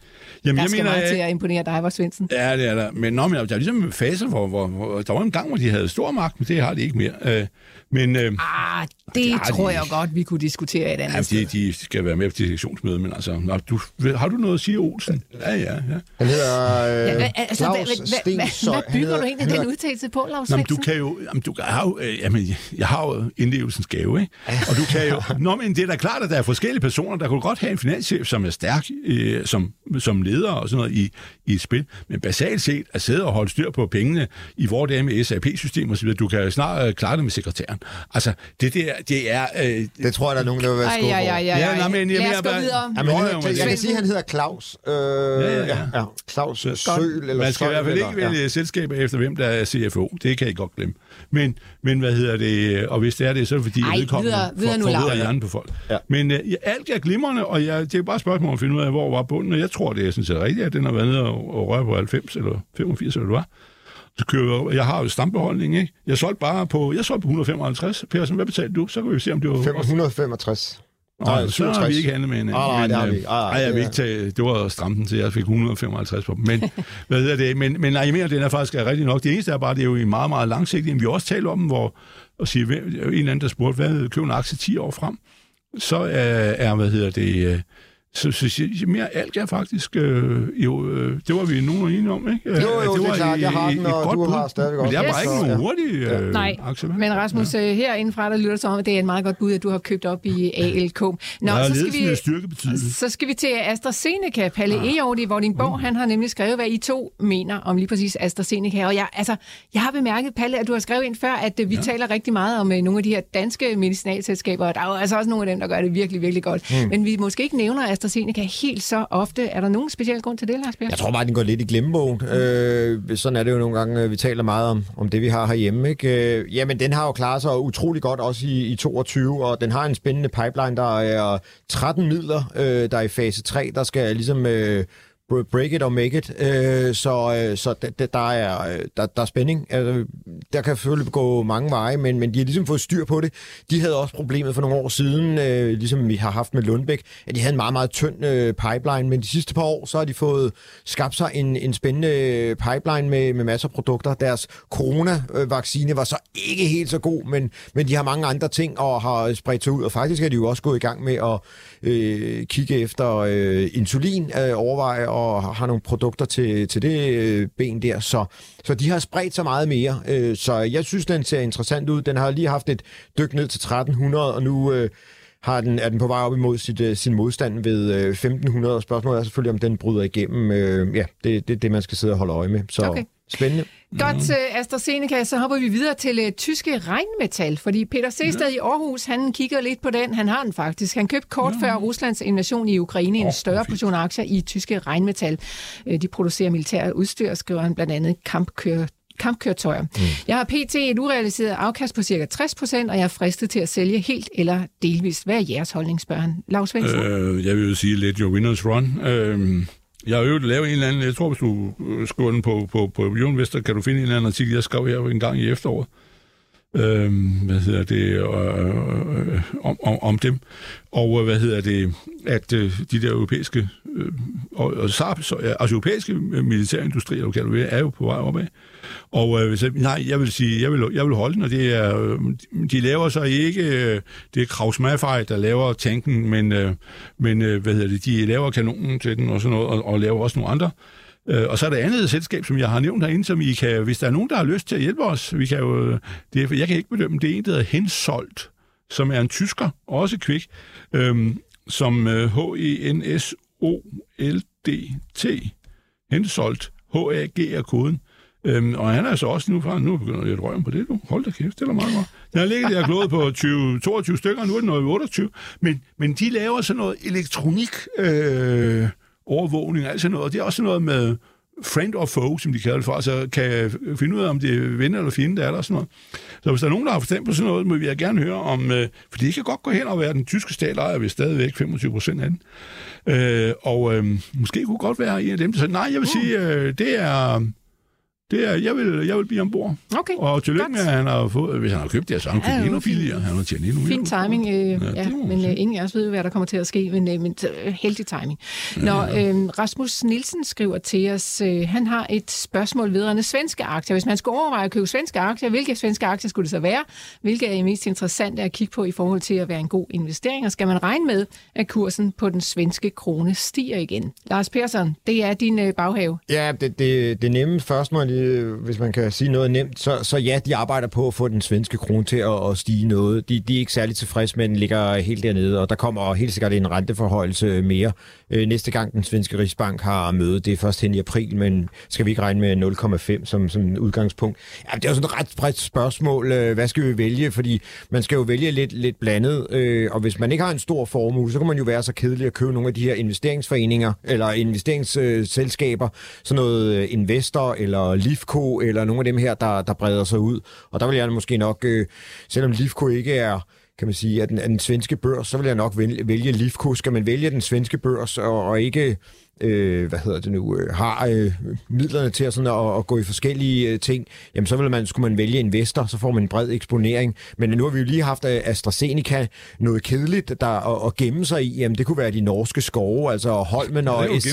Der jeg skal mener, meget at- til at imponere dig, var Svendsen. Ja, det er der. Men nå, men der er ligesom faser, hvor, hvor, hvor der var en gang, hvor de havde stor magt, men det har de ikke mere. Øh, men øh, Ah, det har tror de. jeg godt, vi kunne diskutere et andet ja, sted. de, de skal være med på direktionsmødet, men altså, nå, du, har du noget at sige, Olsen? Ja, ja, ja. Han hedder øh, Ja, hvad, altså, Claus hvad, hvad, hvad, bygger hedder- du egentlig den udtalelse på, Lars Nå, men du kan jo, jamen, du har jo, øh, jamen, jeg har jo indlevelsens gave, ikke? Og du kan jo, [laughs] nå, men det er da klart, at der er forskellige personer, der kunne godt have en finanschef, som er stærk øh, som, som leder og sådan noget i, i et spil, men basalt set at sidde og holde styr på pengene i det er med SAP-system og så videre, du kan snart øh, klare det med sekretæren. Altså, det der, det er... Øh, Det tror jeg, der er nogen, der vil være skuffet over. Ja, ej. nej, men jeg Lad os gå bare- videre. Jamen, han, men- jeg kan sige, at han hedder Claus. Øh, ja, ja. ja, ja. Claus Søl eller Man skal i hvert fald ikke vælge selskaber efter, hvem der er CFO. Det kan I godt glemme. Men, men hvad hedder det? Og hvis det er det, så er det fordi, Ej, jeg vedkommende videre- videre nu, Lars. videre hjernen på folk. Ja. Men uh, ja, alt er glimrende, og jeg, det er bare et spørgsmål om at finde ud af, hvor var bunden. Og jeg tror, det er sådan set rigtigt, at den har været nede og, og røre på 90 eller 85, eller hvad det var. Så kører jeg, jeg har jo stambeholdning, ikke? Jeg solgte bare på, jeg solgte på 155. Per, hvad betalte du? Så kan vi se, om det var... 565. Nej, Nej, så har 67. vi ikke handlet med hinanden. Nej, Men, det har øh, vi ikke. Ah, Ej, jeg vil ikke tage, det var stramten til, jeg fik 155 på dem. Men, [laughs] hvad hedder det? Men, men nej, jeg mener, den er faktisk er rigtig nok. Det eneste er bare, det er jo i meget, meget langsigtigt. Vi også talt om, hvor og sige, hvem- en eller anden, der spurgte, hvad køber en aktie 10 år frem? Så er, er hvad hedder det, øh, så, så, så mere alt er faktisk, øh, jo, øh, det var vi nogen enige om, ikke? Jo, jo, det er var klart. Jeg har den, og godt du bud. har stadigvæk Men det er også. bare Yes. ikke nogen Ja. hurtige øh, Nej, aktier. vel? Men Rasmus, ja. herindefra, der lytter som om, at det er et meget godt bud, at du har købt op i ALK. Nå, Ja, så skal er vi... Så skal vi til AstraZeneca. Palle ah. Eort i Vordingborg, han har nemlig skrevet, hvad I to mener om lige præcis AstraZeneca. Og jeg, altså, jeg har bemærket, Palle, at du har skrevet ind før, at øh, vi ja. taler rigtig meget om øh, nogle af de her danske medicinalselskaber, og der er jo altså også nogle af dem, der gør det virkelig, virkelig godt. Mm. Men vi måske ikke nævner AstraZeneca helt så ofte. Er der nogen speciel grund til det, Lars Bjerg? Jeg tror bare, den går lidt i glemmebogen. Øh, sådan er det jo nogle gange, øh, vi taler meget om, om det, vi har herhjemme. Ikke? Øh, jamen, den har jo klaret sig utrolig godt også i, i 22, og den har en spændende pipeline. Der er øh, 13 midler, øh, der er i fase 3, der skal ligesom... Øh, break it or make it. Øh, så øh, så der, der, er, øh, der, der er spænding. Altså, der kan selvfølgelig gå mange veje, men, men de har ligesom fået styr på det. De havde også problemet for nogle år siden, øh, ligesom vi har haft med Lundbæk, at de havde en meget, meget tynd øh, pipeline, men de sidste par år, så har de fået skabt sig en, en spændende øh, pipeline med, med masser af produkter. Deres coronavaccine var så ikke helt så god, men, men de har mange andre ting og har spredt sig ud, og faktisk er de jo også gået i gang med at øh, kigge efter øh, insulin, øh, overveje og har nogle produkter til, til det øh, ben der. Så, så de har spredt sig meget mere. Øh, så jeg synes, den ser interessant ud. Den har lige haft et dyk ned til 1300, og nu... Øh, har den, er den på vej op imod sit, uh, sin modstand ved øh, uh, 1500. Spørgsmålet er selvfølgelig, om den bryder igennem. Uh, ja, det er det, det, man skal sidde og holde øje med. Så okay spændende. Godt, uh, AstraZeneca, så hopper vi videre til uh, tyske regnmetal, fordi Peter Sested ja. i Aarhus, han kigger lidt på den. Han har den faktisk. Han købte kort ja. før Ruslands invasion i Ukraine en oh, større portion aktier i tyske regnmetal. Uh, de producerer militær udstyr, skriver han blandt andet kampkører kampkøretøjer. Mm. Jeg har pt. et urealiseret afkast på cirka 60 procent, og jeg er fristet til at sælge helt eller delvist. Hvad er jeres holdning, spørger han? Lars? Øh, jeg vil jo sige, let your winners run. Øh, jeg har øvet lavet en eller anden, jeg tror, hvis du øh, skriver den på, på, på Vester, kan du finde en eller anden artikel, jeg skrev her en gang i efteråret. Øhm, hvad hedder det, øh, øh, øh om, om, om dem. Og øh, hvad hedder det, at øh, de der europæiske, Øh, og, og SAP, så, altså europæiske øh, militærindustrier, kan du er jo på vej opad. Og øh, så, nej, jeg vil sige, jeg vil, jeg vil holde den, og det er, øh, de laver så ikke, øh, det er Kraus Maffei, der laver tanken, men, øh, men øh, hvad hedder det, de laver kanonen til den og sådan noget, og, og laver også nogle andre Øh, og så er der andet selskab, som jeg har nævnt herinde, som I kan, hvis der er nogen, der har lyst til at hjælpe os, vi kan jo, øh, det er, jeg kan ikke bedømme, det er en, der hedder Hensoldt, som er en tysker, også kvik, øhm, som øh, O-L-D-T. Hensoldt, H-A-G er koden. Øhm, og han er så også nu, fra, nu begynder jeg at røve på det, du. Hold da kæft, det er meget godt. Den har ligget der glået på 20, 22 stykker, nu er det noget 28. Men, men de laver sådan noget elektronik, øh, overvågning altså alt noget. Og det er også noget med friend or foe, som de kalder det for, altså kan finde ud af, om det er ven eller fjende, der er der sådan noget. Så hvis der er nogen, der har forstand på sådan noget, må vi gerne høre om, øh, for det kan godt gå hen og være, den tyske stat ejer vi stadigvæk 25 procent af den. Øh, og øh, måske kunne godt være en af dem, der siger, nej, jeg vil sige, øh, det er det er, jeg vil, jeg vil blive ombord. Okay, Og tillykke med, at han har fået, hvis han har købt det, så han ja, købt endnu billigere. Han har tjent endnu mere. Fin timing, øh, ja, ja, men øh, ingen af os ved, hvad der kommer til at ske, men, øh, men øh, heldig timing. Når ja, ja. Øh, Rasmus Nielsen skriver til os, øh, han har et spørgsmål vedrørende svenske aktier. Hvis man skulle overveje at købe svenske aktier, hvilke svenske aktier skulle det så være? Hvilke er mest interessante at kigge på i forhold til at være en god investering? Og skal man regne med, at kursen på den svenske krone stiger igen? Lars Persson, det er din øh, baghave. Ja, det, det, det nemme Øh, hvis man kan sige noget nemt, så, så ja, de arbejder på at få den svenske krone til at, at stige noget. De, de er ikke særlig tilfredse med, den ligger helt dernede, og der kommer helt sikkert en renteforhøjelse mere. Øh, næste gang den svenske Rigsbank har møde, det er først hen i april, men skal vi ikke regne med 0,5 som, som udgangspunkt? Ja, det er jo sådan et ret bredt spørgsmål. Øh, hvad skal vi vælge? Fordi man skal jo vælge lidt, lidt blandet, øh, og hvis man ikke har en stor formue, så kan man jo være så kedelig at købe nogle af de her investeringsforeninger, eller investeringsselskaber, sådan noget øh, Investor eller Lifco, eller nogle af dem her, der, der breder sig ud. Og der vil jeg måske nok, øh, selvom Lifco ikke er kan man sige, at den, af den svenske børs, så vil jeg nok vælge, vælge Lifco. Skal man vælge den svenske børs og, og ikke øh, hvad hedder det nu, øh, har øh, midlerne til at, sådan at, at gå i forskellige øh, ting, jamen så vil man, skulle man vælge investor, så får man en bred eksponering. Men nu har vi jo lige haft øh, AstraZeneca, noget kedeligt der at, at gemme sig i, jamen det kunne være de norske skove, altså Holmen og SA.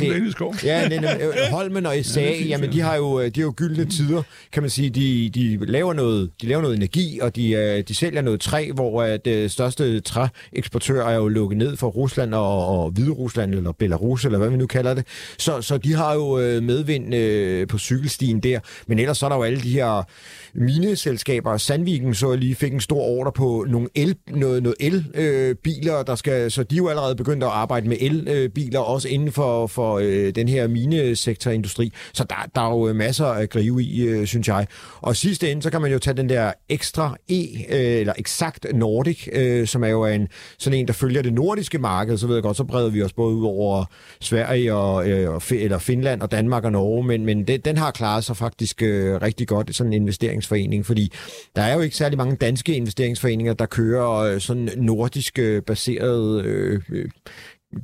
Ja, nej, nej, øh, Holmen og SA, ja, jamen de har jo, de har jo gyldne tider, kan man sige. De, de, laver noget, de laver noget energi, og de, de sælger noget træ, hvor det største træeksportør er jo lukket ned for Rusland og, og Hvide Rusland, eller Belarus, eller hvad vi nu kalder kalder det. Så, så de har jo øh, medvind øh, på cykelstien der. Men ellers så er der jo alle de her mineselskaber. Sandviken så lige fik en stor ordre på nogle el, noget, noget elbiler, øh, der skal, så de er jo allerede begyndt at arbejde med elbiler, øh, også inden for, for øh, den her minesektorindustri. Så der, der er jo øh, masser at gribe i, øh, synes jeg. Og sidste ende, så kan man jo tage den der ekstra E, øh, eller eksakt Nordic, øh, som er jo en, sådan en, der følger det nordiske marked, så ved jeg godt, så breder vi os både ud over Sverige og, øh, eller Finland og Danmark og Norge, men, men den, den har klaret sig faktisk øh, rigtig godt, sådan en investeringsforening, fordi der er jo ikke særlig mange danske investeringsforeninger, der kører øh, sådan nordisk øh, baseret øh, øh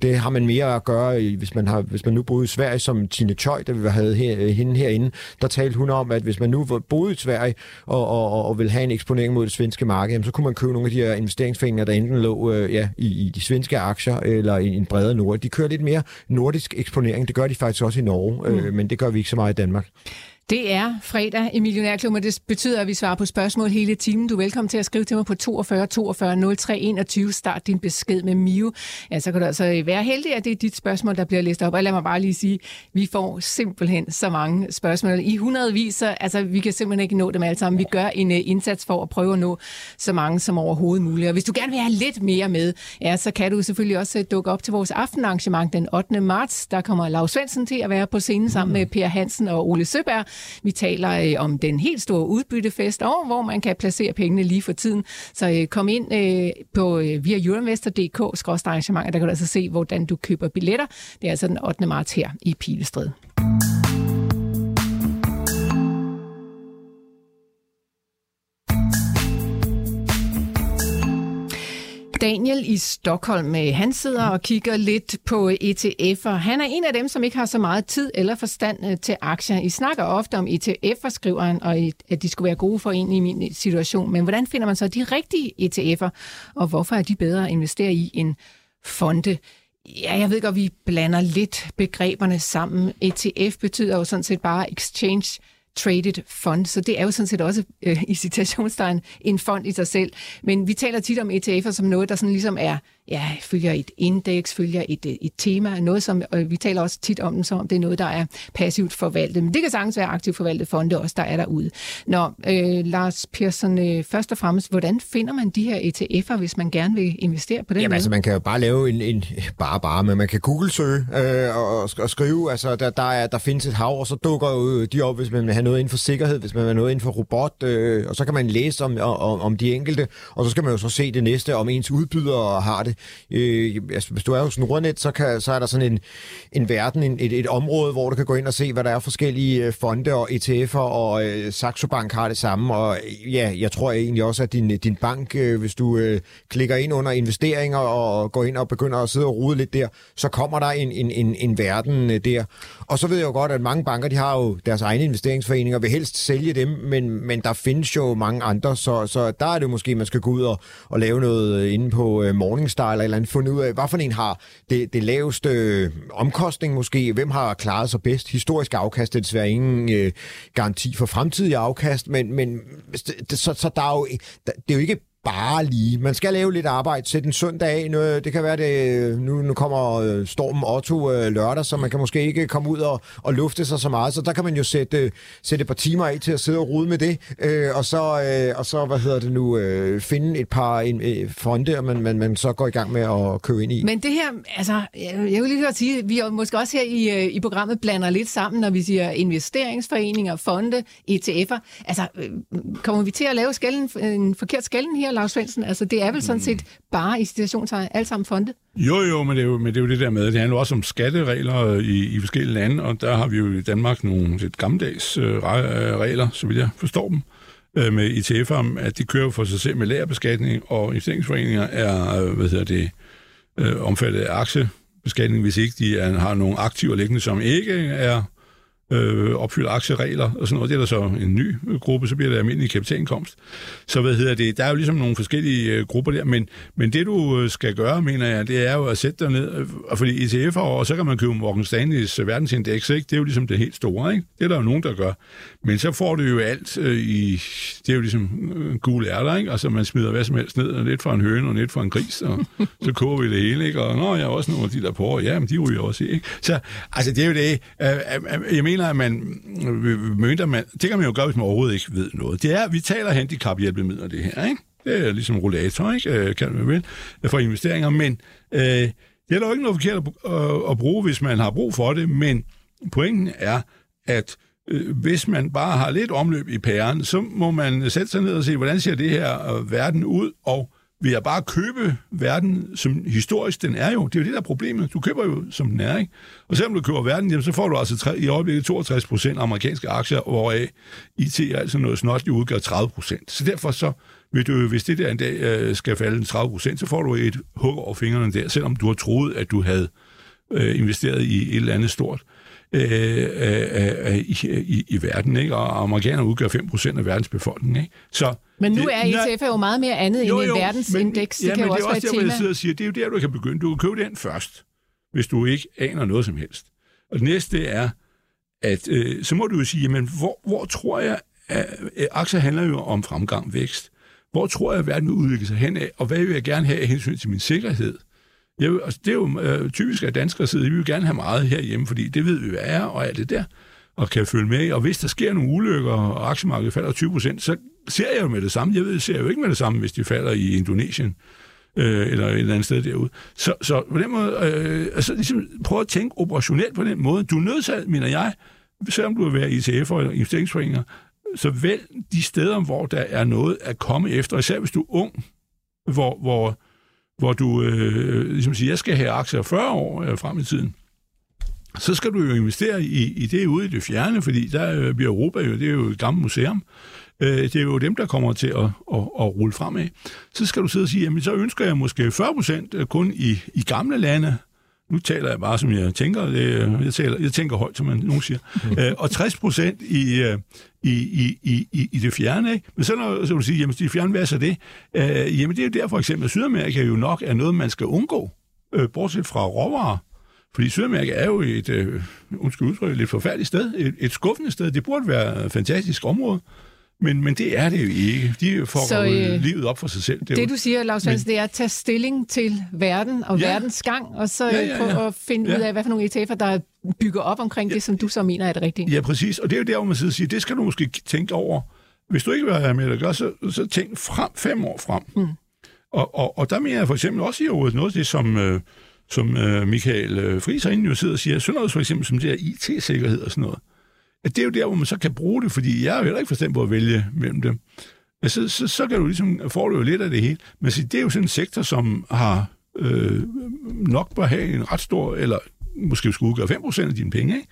det har man mere at gøre, hvis man, har, hvis man nu boede i Sverige, som Tine Tøj, da vi havde her, hende herinde, der talte hun om, at hvis man nu boede i Sverige og, og, og vil have en eksponering mod det svenske marked, så kunne man købe nogle af de her investeringsforeninger, der enten lå øh, ja, i, i de svenske aktier eller i en bredere nord. De kører lidt mere nordisk eksponering. Det gør de faktisk også i Norge, øh, mm. øh, men det gør vi ikke så meget i Danmark. Det er fredag i Millionærklubben, og det betyder, at vi svarer på spørgsmål hele timen. Du er velkommen til at skrive til mig på 42 42 03 21. Start din besked med Mio. Ja, så kan du altså være heldig, at det er dit spørgsmål, der bliver læst op. Og lad mig bare lige sige, vi får simpelthen så mange spørgsmål. I hundredvis, så altså, vi kan simpelthen ikke nå dem alle sammen. Vi gør en uh, indsats for at prøve at nå så mange som overhovedet muligt. Og hvis du gerne vil have lidt mere med, ja, så kan du selvfølgelig også uh, dukke op til vores aftenarrangement den 8. marts. Der kommer Lars Svendsen til at være på scenen sammen med Per Hansen og Ole Søberg. Vi taler øh, om den helt store udbyttefest, og hvor man kan placere pengene lige for tiden. Så øh, kom ind øh, på øh, via euroinvestor.dk-arrangementer, der kan du altså se, hvordan du køber billetter. Det er altså den 8. marts her i Pilestred. Daniel i Stockholm, øh, han sidder og kigger lidt på ETF'er. Han er en af dem, som ikke har så meget tid eller forstand øh, til aktier. I snakker ofte om ETF'er, skriver han, og at de skulle være gode for en i min øh, situation. Men hvordan finder man så de rigtige ETF'er, og hvorfor er de bedre at investere i end fonde? Ja, jeg ved godt, vi blander lidt begreberne sammen. ETF betyder jo sådan set bare Exchange traded fund, så det er jo sådan set også øh, i citationstegn en fond i sig selv. Men vi taler tit om ETF'er som noget, der sådan ligesom er ja, følger et indeks, følger et, et tema, noget som, og vi taler også tit om den, som om det er noget, der er passivt forvaltet. Men det kan sagtens være aktivt forvaltet fonde også, der er derude. Nå, øh, Lars Persson, øh, først og fremmest, hvordan finder man de her ETF'er, hvis man gerne vil investere på den Jamen måde? altså, man kan jo bare lave en, en bare bare, men man kan Google-søge øh, og, og skrive, altså der, der, er, der findes et hav, og så dukker jo de op, hvis man vil have noget inden for sikkerhed, hvis man vil have noget inden for robot, øh, og så kan man læse om, om, om de enkelte, og så skal man jo så se det næste, om ens udbydere har det. Øh, altså, hvis du er hos Nordnet, så, kan, så er der sådan en, en verden, en, et, et område, hvor du kan gå ind og se, hvad der er forskellige øh, fonde og ETF'er, og øh, Saxo Bank har det samme, og ja, jeg tror egentlig også, at din, din bank, øh, hvis du øh, klikker ind under investeringer og går ind og begynder at sidde og rode lidt der, så kommer der en, en, en, en verden øh, der. Og så ved jeg jo godt, at mange banker, de har jo deres egne investeringsforeninger, vil helst sælge dem, men, men der findes jo mange andre, så, så der er det måske, man skal gå ud og, og lave noget øh, inde på øh, Morningstar eller, eller andet, fundet ud af, hvad for en har det, det laveste øh, omkostning måske, hvem har klaret sig bedst. Historisk afkast det er desværre ingen øh, garanti for fremtidig afkast, men, men så, så der er jo, det er jo ikke bare lige. Man skal lave lidt arbejde. Sætte en søndag af. Nu, øh, det kan være, det øh, nu, nu kommer øh, stormen Otto øh, lørdag, så man kan måske ikke komme ud og, og lufte sig så meget. Så der kan man jo sætte, sætte et par timer af til at sidde og rode med det. Øh, og, så, øh, og så, hvad hedder det nu, øh, finde et par en, øh, fonde, man, man, man så går i gang med at købe ind i. Men det her, altså, jeg vil lige godt sige, vi er måske også her i, øh, i programmet blander lidt sammen, når vi siger investeringsforeninger, fonde, ETF'er. Altså, øh, kommer vi til at lave skælden, en forkert skælden her, Lars Svendsen? Altså, det er vel sådan set bare i situationstegn alt sammen fonde? Jo, jo, men det, er jo, men det er jo det der med, det handler også om skatteregler i, i forskellige lande, og der har vi jo i Danmark nogle lidt gammeldags øh, regler, så vil jeg forstå dem, øh, med ITF'er, at de kører for sig selv med lærerbeskatning, og investeringsforeninger er, øh, hvad hedder det, øh, omfattet af aktiebeskatning, hvis ikke de er, har nogle aktiver liggende, som ikke er øh, opfylder aktieregler og sådan noget. Det er der så en ny gruppe, så bliver det almindelig kapitalindkomst. Så hvad hedder det? Der er jo ligesom nogle forskellige øh, grupper der, men, men det du øh, skal gøre, mener jeg, det er jo at sætte dig ned, øh, fordi ETF'er, og så kan man købe Morgan Stanley's øh, verdensindeks, ikke? det er jo ligesom det helt store, ikke? det er der jo nogen, der gør. Men så får du jo alt øh, i, det er jo ligesom øh, gule ærter, ikke? altså man smider hvad som helst ned, og lidt for en høne og lidt for en gris, og [laughs] så koger vi det hele, ikke? og nå, jeg har også nogle af de der på, ja, men de ryger også. Ikke? Så altså, det er jo det, øh, jeg mener, at man mønter, man, det kan man jo gøre, hvis man overhovedet ikke ved noget. Det er, vi taler handicaphjælpemidler, det her, ikke? Det er ligesom rollator, ikke? Øh, kan man vel, øh, for investeringer, men øh, det er der jo ikke noget forkert at, øh, at bruge, hvis man har brug for det, men pointen er, at øh, hvis man bare har lidt omløb i pæren, så må man sætte sig ned og se, hvordan ser det her verden ud, og vil jeg bare købe verden, som historisk den er jo. Det er jo det, der er problemet. Du køber jo, som den er, ikke? Og selvom du køber verden, jamen, så får du altså tre, i øjeblikket 62 procent amerikanske aktier, hvoraf IT er altså noget snot, de udgør 30 procent. Så derfor så vil du, hvis det der en dag øh, skal falde 30 procent, så får du et hug over fingrene der, selvom du har troet, at du havde øh, investeret i et eller andet stort øh, øh, øh, i, i, i verden, ikke? og amerikanerne udgør 5% af verdens befolkning. Ikke? Så men nu det, er ETF jo meget mere andet jo, end en verdensindeks. det kan jo også det er også der, hvor jeg sidder og siger, det er jo der, du kan begynde. Du kan købe den først, hvis du ikke aner noget som helst. Og det næste er, at øh, så må du jo sige, jamen, hvor, hvor tror jeg, at, at aktier handler jo om fremgang, vækst. Hvor tror jeg, at verden vil udvikle sig hen af, og hvad vil jeg gerne have af hensyn til min sikkerhed? Jeg, altså, det er jo øh, typisk, at danskere sidder, vi vil gerne have meget herhjemme, fordi det ved vi, hvad er, og alt det der, og kan følge med. Og hvis der sker nogle ulykker, og aktiemarkedet falder 20 procent, så ser jeg jo med det samme. Jeg ved, ser jo ikke med det samme, hvis de falder i Indonesien øh, eller et eller andet sted derude. Så, så på den måde, øh, altså ligesom prøv at tænke operationelt på den måde. Du er nødt mener jeg, selvom du vil være ITF'er eller investeringsforeninger, så vælg de steder, hvor der er noget at komme efter, især hvis du er ung, hvor, hvor hvor du øh, ligesom siger, jeg skal have aktier 40 år øh, frem i tiden, så skal du jo investere i, i det ude i det fjerne, fordi der øh, bliver Europa jo, det er jo et gammelt museum. Øh, det er jo dem, der kommer til at, at, at rulle fremad. Så skal du sidde og sige, jamen så ønsker jeg måske 40% øh, kun i, i gamle lande, nu taler jeg bare, som jeg tænker. Det, jeg, taler, jeg tænker højt, som man nogen siger. Øh, og 60 procent i, øh, i, i, i, i det fjerne. Ikke? Men så når så vil du sige, jamen det fjerne, hvad er så det? Øh, jamen det er jo der for eksempel, at Sydamerika jo nok er noget, man skal undgå, øh, bortset fra råvarer. Fordi Sydamerika er jo et, øh, undskyld udtryk, lidt forfærdeligt sted, et, et skuffende sted. Det burde være et fantastisk område. Men, men det er det jo ikke. De får så, øh, livet op for sig selv. Det, det du siger, Lars Hansen, det er at tage stilling til verden og ja. verdens gang, og så ja, ja, ja. prøve at finde ja. ud af, hvad for nogle ETF'er, der bygger op omkring ja. det, som du så mener er det rigtige. Ja, præcis. Og det er jo der, hvor man sidder og siger, det skal du måske tænke over. Hvis du ikke vil have med at gøre, så, så tænk frem, fem år frem. Mm. Og, og, og der mener jeg for eksempel også i noget af det, som, øh, som øh, Michael øh, Friis herinde jo sidder og siger, sådan noget for eksempel som det her IT-sikkerhed og sådan noget at det er jo der, hvor man så kan bruge det, fordi jeg er jo heller ikke forstand på at vælge mellem dem. Så, så, så kan du ligesom, får du jo lidt af det hele. Men så, det er jo sådan en sektor, som har øh, nok bør have en ret stor, eller måske skulle udgøre 5% af dine penge, ikke?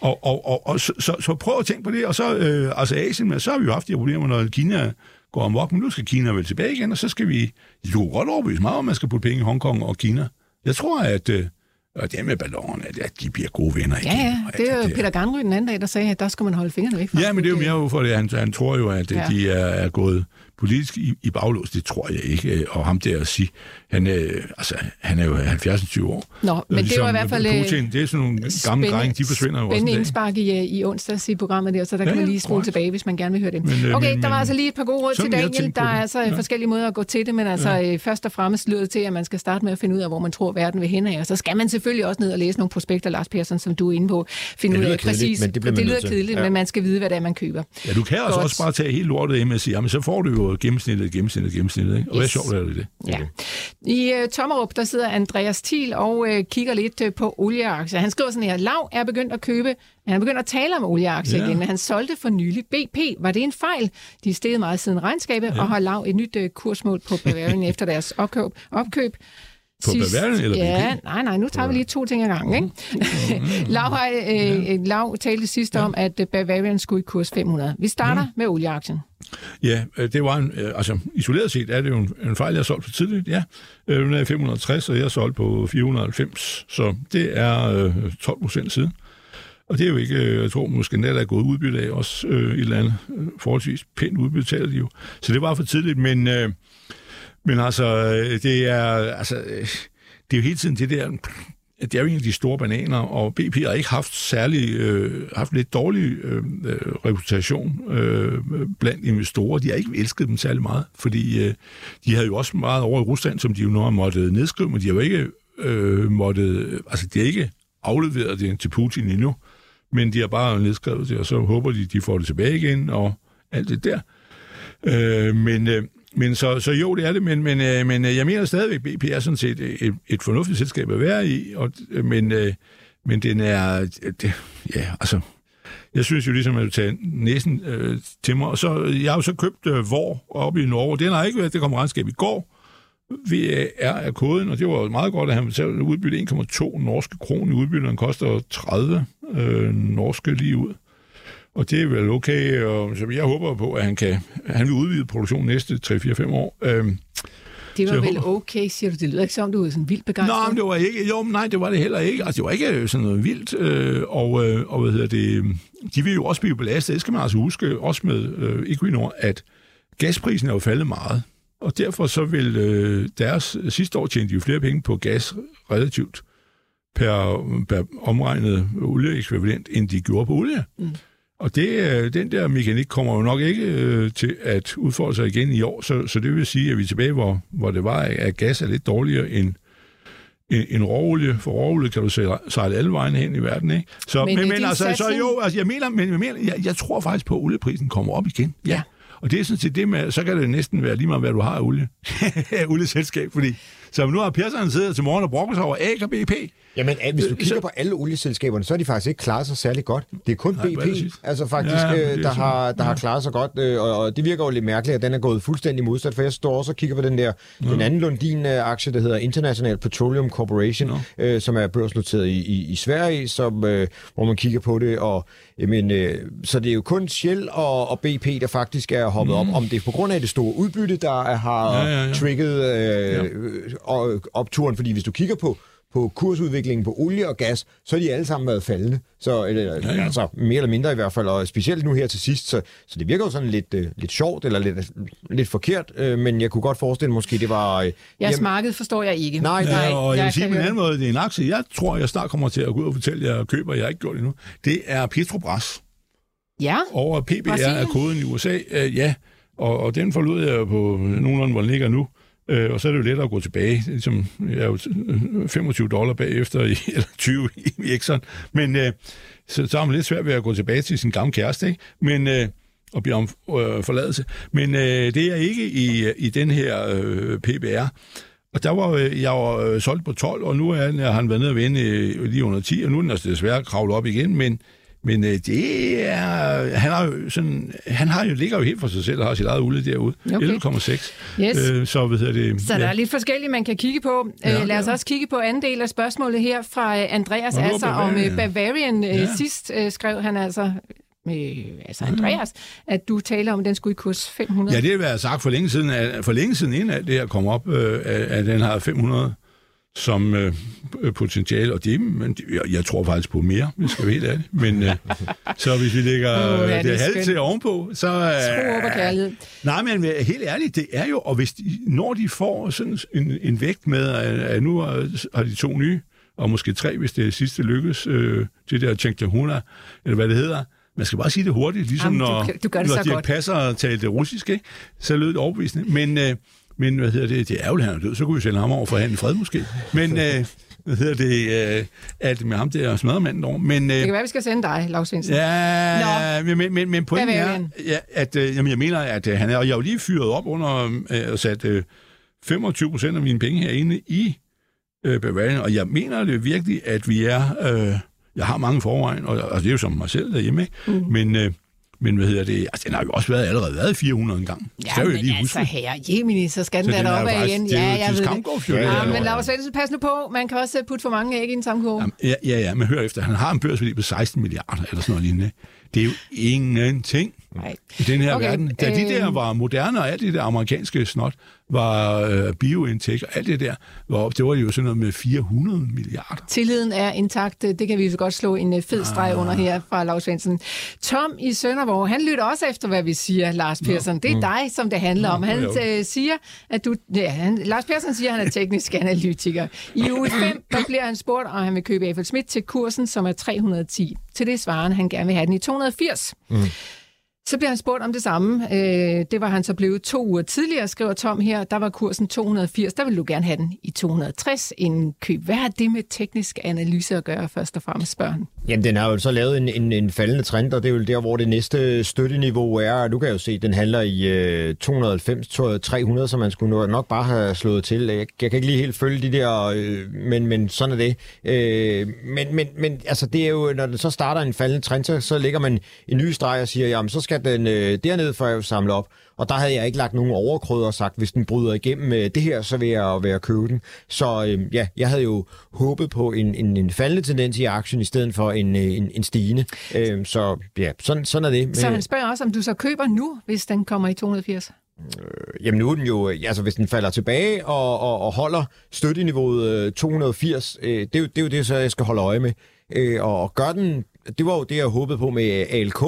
Og, og, og, og så, så, så prøv at tænke på det, og så, øh, altså Asien, men så har vi jo haft de her problemer, når Kina går amok, men nu skal Kina vel tilbage igen, og så skal vi, jo godt overbevise meget om, man skal putte penge i Hongkong og Kina. Jeg tror, at, øh, og det med ballonerne, at de bliver gode venner igen. Ja, ja. Det er jo Peter Ganry den anden dag, der sagde, at der skal man holde fingrene væk fra. Ja, men det er jo mere for det. Han, han tror jo, at ja. de er, er gået politisk i, i baglås, det tror jeg ikke. Og ham der at sige, han, øh, altså, han er jo 70-20 år. Nå, men ligesom det var i hvert fald... Øh, Putin, det er sådan nogle gamle drenge, de forsvinder jo også Spændende indspark i, øh, i onsdags i programmet der, så der ja, kan man lige spole tilbage, hvis man gerne vil høre det. Men, okay, men, der var altså lige et par gode råd til Daniel. Der er altså ja. forskellige måder at gå til det, men altså ja. først og fremmest lyder det til, at man skal starte med at finde ud af, hvor man tror, verden vil hen af. Og så skal man selvfølgelig også ned og læse nogle prospekter, Lars Persson, som du er inde på. Finde ud af præcis. Men det, det lyder kedeligt, men man skal vide, hvad det er, man køber. Ja, du kan altså også bare tage helt lortet med og sige, jamen så får du jo gennemsnittet, gennemsnittet, gennemsnittet. Ikke? Og yes. hvad sjovt er det det? Ja. I uh, Tommerup, der sidder Andreas Thiel og uh, kigger lidt uh, på olieaktier. Han skriver sådan her, Lav er begyndt at købe, han er begyndt at tale om olieaktier ja. igen, men han solgte for nylig BP. Var det en fejl? De er steget meget siden regnskabet ja. og har Lav et nyt uh, kursmål på Bavarian [laughs] efter deres opkøb. opkøb. På Sidst, Bavarian eller Ja, nej, nej, nu tager vi lige to ting ad gangen. Ikke? [laughs] Lav, har, øh, ja. Lav talte sidst ja. om, at Bavarian skulle i kurs 500. Vi starter mm. med olieaktien. Ja, øh, det var en, øh, altså isoleret set er det jo en, en fejl, jeg har solgt for tidligt, ja. Øh, den er 560, og jeg har solgt på 490, så det er 12 procent siden. Og det er jo ikke, øh, jeg tror måske net er gået udbytte af, også øh, et eller andet øh, forholdsvis pænt udbytte de jo. Så det var for tidligt, men, øh, men altså, øh, det er, altså, øh, det er jo hele tiden det der, det er jo en af de store bananer, og BP har ikke haft særlig, øh, haft lidt dårlig øh, øh, reputation øh, blandt investorer. De har ikke elsket dem særlig meget, fordi øh, de havde jo også meget over i Rusland, som de jo nu har måttet nedskrive, men de har jo ikke øh, måttet, altså de har ikke afleveret det til Putin endnu, men de har bare nedskrevet det, og så håber de, de får det tilbage igen, og alt det der. Øh, men, øh, men så, så jo, det er det, men, men, øh, men øh, jeg mener stadigvæk, BP er sådan set et, et fornuftigt selskab at være i, og, øh, men, øh, men den er, det, ja, altså, jeg synes jo ligesom, at du tager næsen øh, til mig, og så, jeg har jo så købt øh, Vor oppe i Norge, den har ikke været, det kom regnskab i går, VR er koden, og det var meget godt, at han betalte udbytte 1,2 norske kroner i udbytte, den koster 30 øh, norske lige ud. Og det er vel okay, og så jeg håber på, at han kan han vil udvide produktionen næste 3-4-5 år. Øhm, det var vel håber... okay, siger du. Det lyder ikke som, du er sådan vildt begejstret. Nej, det var ikke. Jo, nej, det var det heller ikke. Altså, det var ikke sådan noget vildt. Øh, og, øh, og hvad hedder det? De vil jo også blive belastet. Det skal man altså huske, også med øh, Equinor, at gasprisen er jo faldet meget. Og derfor så vil øh, deres sidste år tjente de jo flere penge på gas relativt per, per omregnet olieekvivalent, end de gjorde på olie. Mm. Og det, øh, den der mekanik kommer jo nok ikke øh, til at udfordre sig igen i år, så, så det vil sige, at vi er tilbage, hvor, hvor det var, at gas er lidt dårligere end, en, en råolie. For råolie kan du sejle alle vejen hen i verden, ikke? Så, men, men, men altså, så jo, altså, jeg mener, men, jeg, mener jeg, jeg tror faktisk på, at olieprisen kommer op igen. Ja. ja. Og det er sådan set det med, så kan det næsten være lige meget, hvad du har af olie. [laughs] olieselskab, fordi så nu har Persson siddet til morgen og brokker sig over A og BP. Jamen, hvis du kigger så... på alle olieselskaberne, så er de faktisk ikke klaret sig særlig godt. Det er kun Nej, BP, altså faktisk, ja, øh, der, har, der ja. har klaret sig godt, øh, og, og det virker jo lidt mærkeligt, at den er gået fuldstændig modsat, for jeg står også og kigger på den der, ja. den anden Lundin-aktie, der hedder International Petroleum Corporation, ja. øh, som er børsnoteret i, i, i Sverige, som, øh, hvor man kigger på det, og jamen, øh, så det er jo kun Shell og, og BP, der faktisk er hoppet mm. op, om det er på grund af det store udbytte, der er, har ja, ja, ja. trigget øh, ja. opturen, fordi hvis du kigger på på kursudviklingen på olie og gas, så har de alle sammen været faldende. Så, eller, ja, ja. Altså, mere eller mindre i hvert fald, og specielt nu her til sidst. Så, så det virker jo sådan lidt, uh, lidt sjovt, eller lidt, lidt forkert, uh, men jeg kunne godt forestille måske, det var... Uh, Jeres marked forstår jeg ikke. Nej, ja, nej og jeg, jeg vil sige på en anden måde, det er en aktie, jeg tror, jeg snart kommer til at gå ud og fortælle jer, køber, jeg har ikke gjort det endnu. Det er Petrobras. Ja. Over PBR er koden i USA, uh, ja. Og, og den forlod jeg på nogenlunde, hvor den ligger nu. Øh, og så er det jo lettere at gå tilbage. Ligesom, jeg er jo 25 dollar bagefter, i, [laughs] eller 20 i, i Exxon. Men øh, så, så har man lidt svært ved at gå tilbage til sin gamle kæreste, ikke? Men, øh, og blive om øh, forladelse. Men øh, det er ikke i, øh, i den her øh, PBR. Og der var øh, jeg var øh, solgt på 12, og nu er har han været nede og vende øh, lige under 10, og nu er den altså desværre kravlet op igen, men men øh, det er... Han har jo, sådan, han har jo, ligger jo helt for sig selv og har sit eget olie derude. Okay. 11,6. Yes. Øh, så, hvad det, så ja. der er lidt forskelligt, man kan kigge på. Ja, øh, lad os ja. også kigge på anden del af spørgsmålet her fra øh, Andreas altså om øh, Bavarian. Ja. Sidst øh, skrev han altså med altså Andreas, mm. at du taler om, at den skulle i kurs 500. Ja, det har været sagt for længe siden, at, for længe siden inden at det her kom op, øh, at den har 500 som øh, potentiale, og det, men jeg, jeg tror faktisk på mere, hvis skal vide det. Men øh, [laughs] så hvis vi lægger oh, ja, det, det halvt til ovenpå, så... Øh, Tro og kærlighed. Nej, men helt ærligt, det er jo, og hvis de, når de får sådan en, en vægt med, at, at nu har de to nye, og måske tre, hvis det sidste lykkes, øh, det der Chengchahuna, eller hvad det hedder, man skal bare sige det hurtigt, ligesom Jamen, når, du, du gør det når de godt. passer det russiske, ikke? så lød det overbevisende. Men øh, men hvad hedder det? Det er jo, han er død. Så kunne vi sende ham over for han i fred måske. Men øh, hvad hedder det? Øh, alt med ham der smadremanden over. Men, øh, det kan være, vi skal sende dig, Lars Svendsen. Ja, Nå. men, men, men pointen er, ja, at øh, jamen, jeg mener, at øh, han er, og jeg har jo lige fyret op under øh, og sat øh, 25 procent af mine penge herinde i øh, Bavarian, og jeg mener det virkelig, at vi er... Øh, jeg har mange forvejen, og, og det er jo som mig selv derhjemme, mm. men... Øh, men hvad hedder det? Altså, den har jo også været, allerede været 400 gang. Ja, skal men lige altså, huske. herre Jemini, så skal den så der op af igen. Ja, jeg ved det. Ja, ja, men Lars Svendsen, pas nu på. Man kan også putte for mange æg i en samme kurve. Ja, ja, ja, men hør efter. Han har en børsværdi på 16 milliarder, eller sådan noget lignende. Det er jo ingenting. Nej. i den her Okay, verden. Da de øh, der var moderne, og alt det der amerikanske snot var øh, bioindtægt, og alt det der var op, det var jo sådan noget med 400 milliarder. Tilliden er intakt. Det kan vi så godt slå en øh, fed streg under her fra Lars Svendsen. Tom i Sønderborg, han lytter også efter, hvad vi siger, Lars Persson. Det er dig, som det handler om. Han øh, siger, at du... Ja, han, Lars Persson siger, at han er teknisk [laughs] analytiker. I uge 5, der bliver han spurgt, om han vil købe Eiffel Schmidt til kursen, som er 310. Til det svarer han, han gerne vil have den i 1980. Mm. Så bliver han spurgt om det samme. Øh, det var han så blevet to uger tidligere, skriver Tom her. Der var kursen 280. Der vil du gerne have den i 260 inden køb. Hvad har det med teknisk analyse at gøre, først og fremmest, spørger han? Jamen, den har jo så lavet en, en, en faldende trend, og det er jo der, hvor det næste støtteniveau er. Og du kan jo se, at den handler i øh, 290-300, så man skulle nok bare have slået til. Jeg, jeg kan ikke lige helt følge de der, øh, men, men sådan er det. Øh, men, men, men altså, det er jo, når den så starter en faldende trend, så, så lægger man en ny streg og siger, jamen, så skal den øh, derned, for at samle op. Og der havde jeg ikke lagt nogen overkrød og sagt, hvis den bryder igennem øh, det her, så vil jeg være købe den. Så øh, ja, jeg havde jo håbet på en, en, en faldende tendens i aktien, i stedet for en, øh, en, en stigende. Øh, så ja, sådan, sådan er det. Så han spørger også, om du så køber nu, hvis den kommer i 280. Jamen nu er den jo, øh, altså hvis den falder tilbage og, og, og holder støtteniveauet øh, 280, øh, det, er jo, det er jo det, så jeg skal holde øje med. Øh, og, og gør den, det var jo det, jeg håbede på med øh, ALK,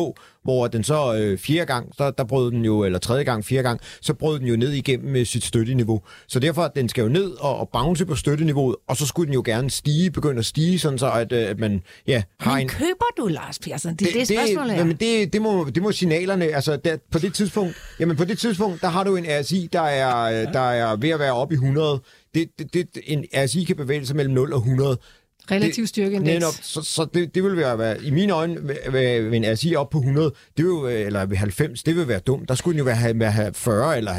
hvor den så øh, fjerde gang, der, der brød den jo, eller tredje gang, fjerde gang, så brød den jo ned igennem med sit støtteniveau. Så derfor, den skal jo ned og, og bounce på støtteniveauet, og så skulle den jo gerne stige, begynde at stige, sådan så at, øh, at man ja, har Men en... køber du, Lars Persson? Det er det, det spørgsmålet er. Jamen det, det, må, det må signalerne, altså der, på det tidspunkt, jamen på det tidspunkt, der har du en RSI, der er, ja. der er ved at være oppe i 100. Det, det, det, en RSI kan bevæge sig mellem 0 og 100. Relativ styrkeindeks. Netop, så, så det, det vil være, være, i mine øjne, ved- ved en RSI op på 100, det vil, eller ved 90, det vil være dumt. Der skulle den jo være, være 40 eller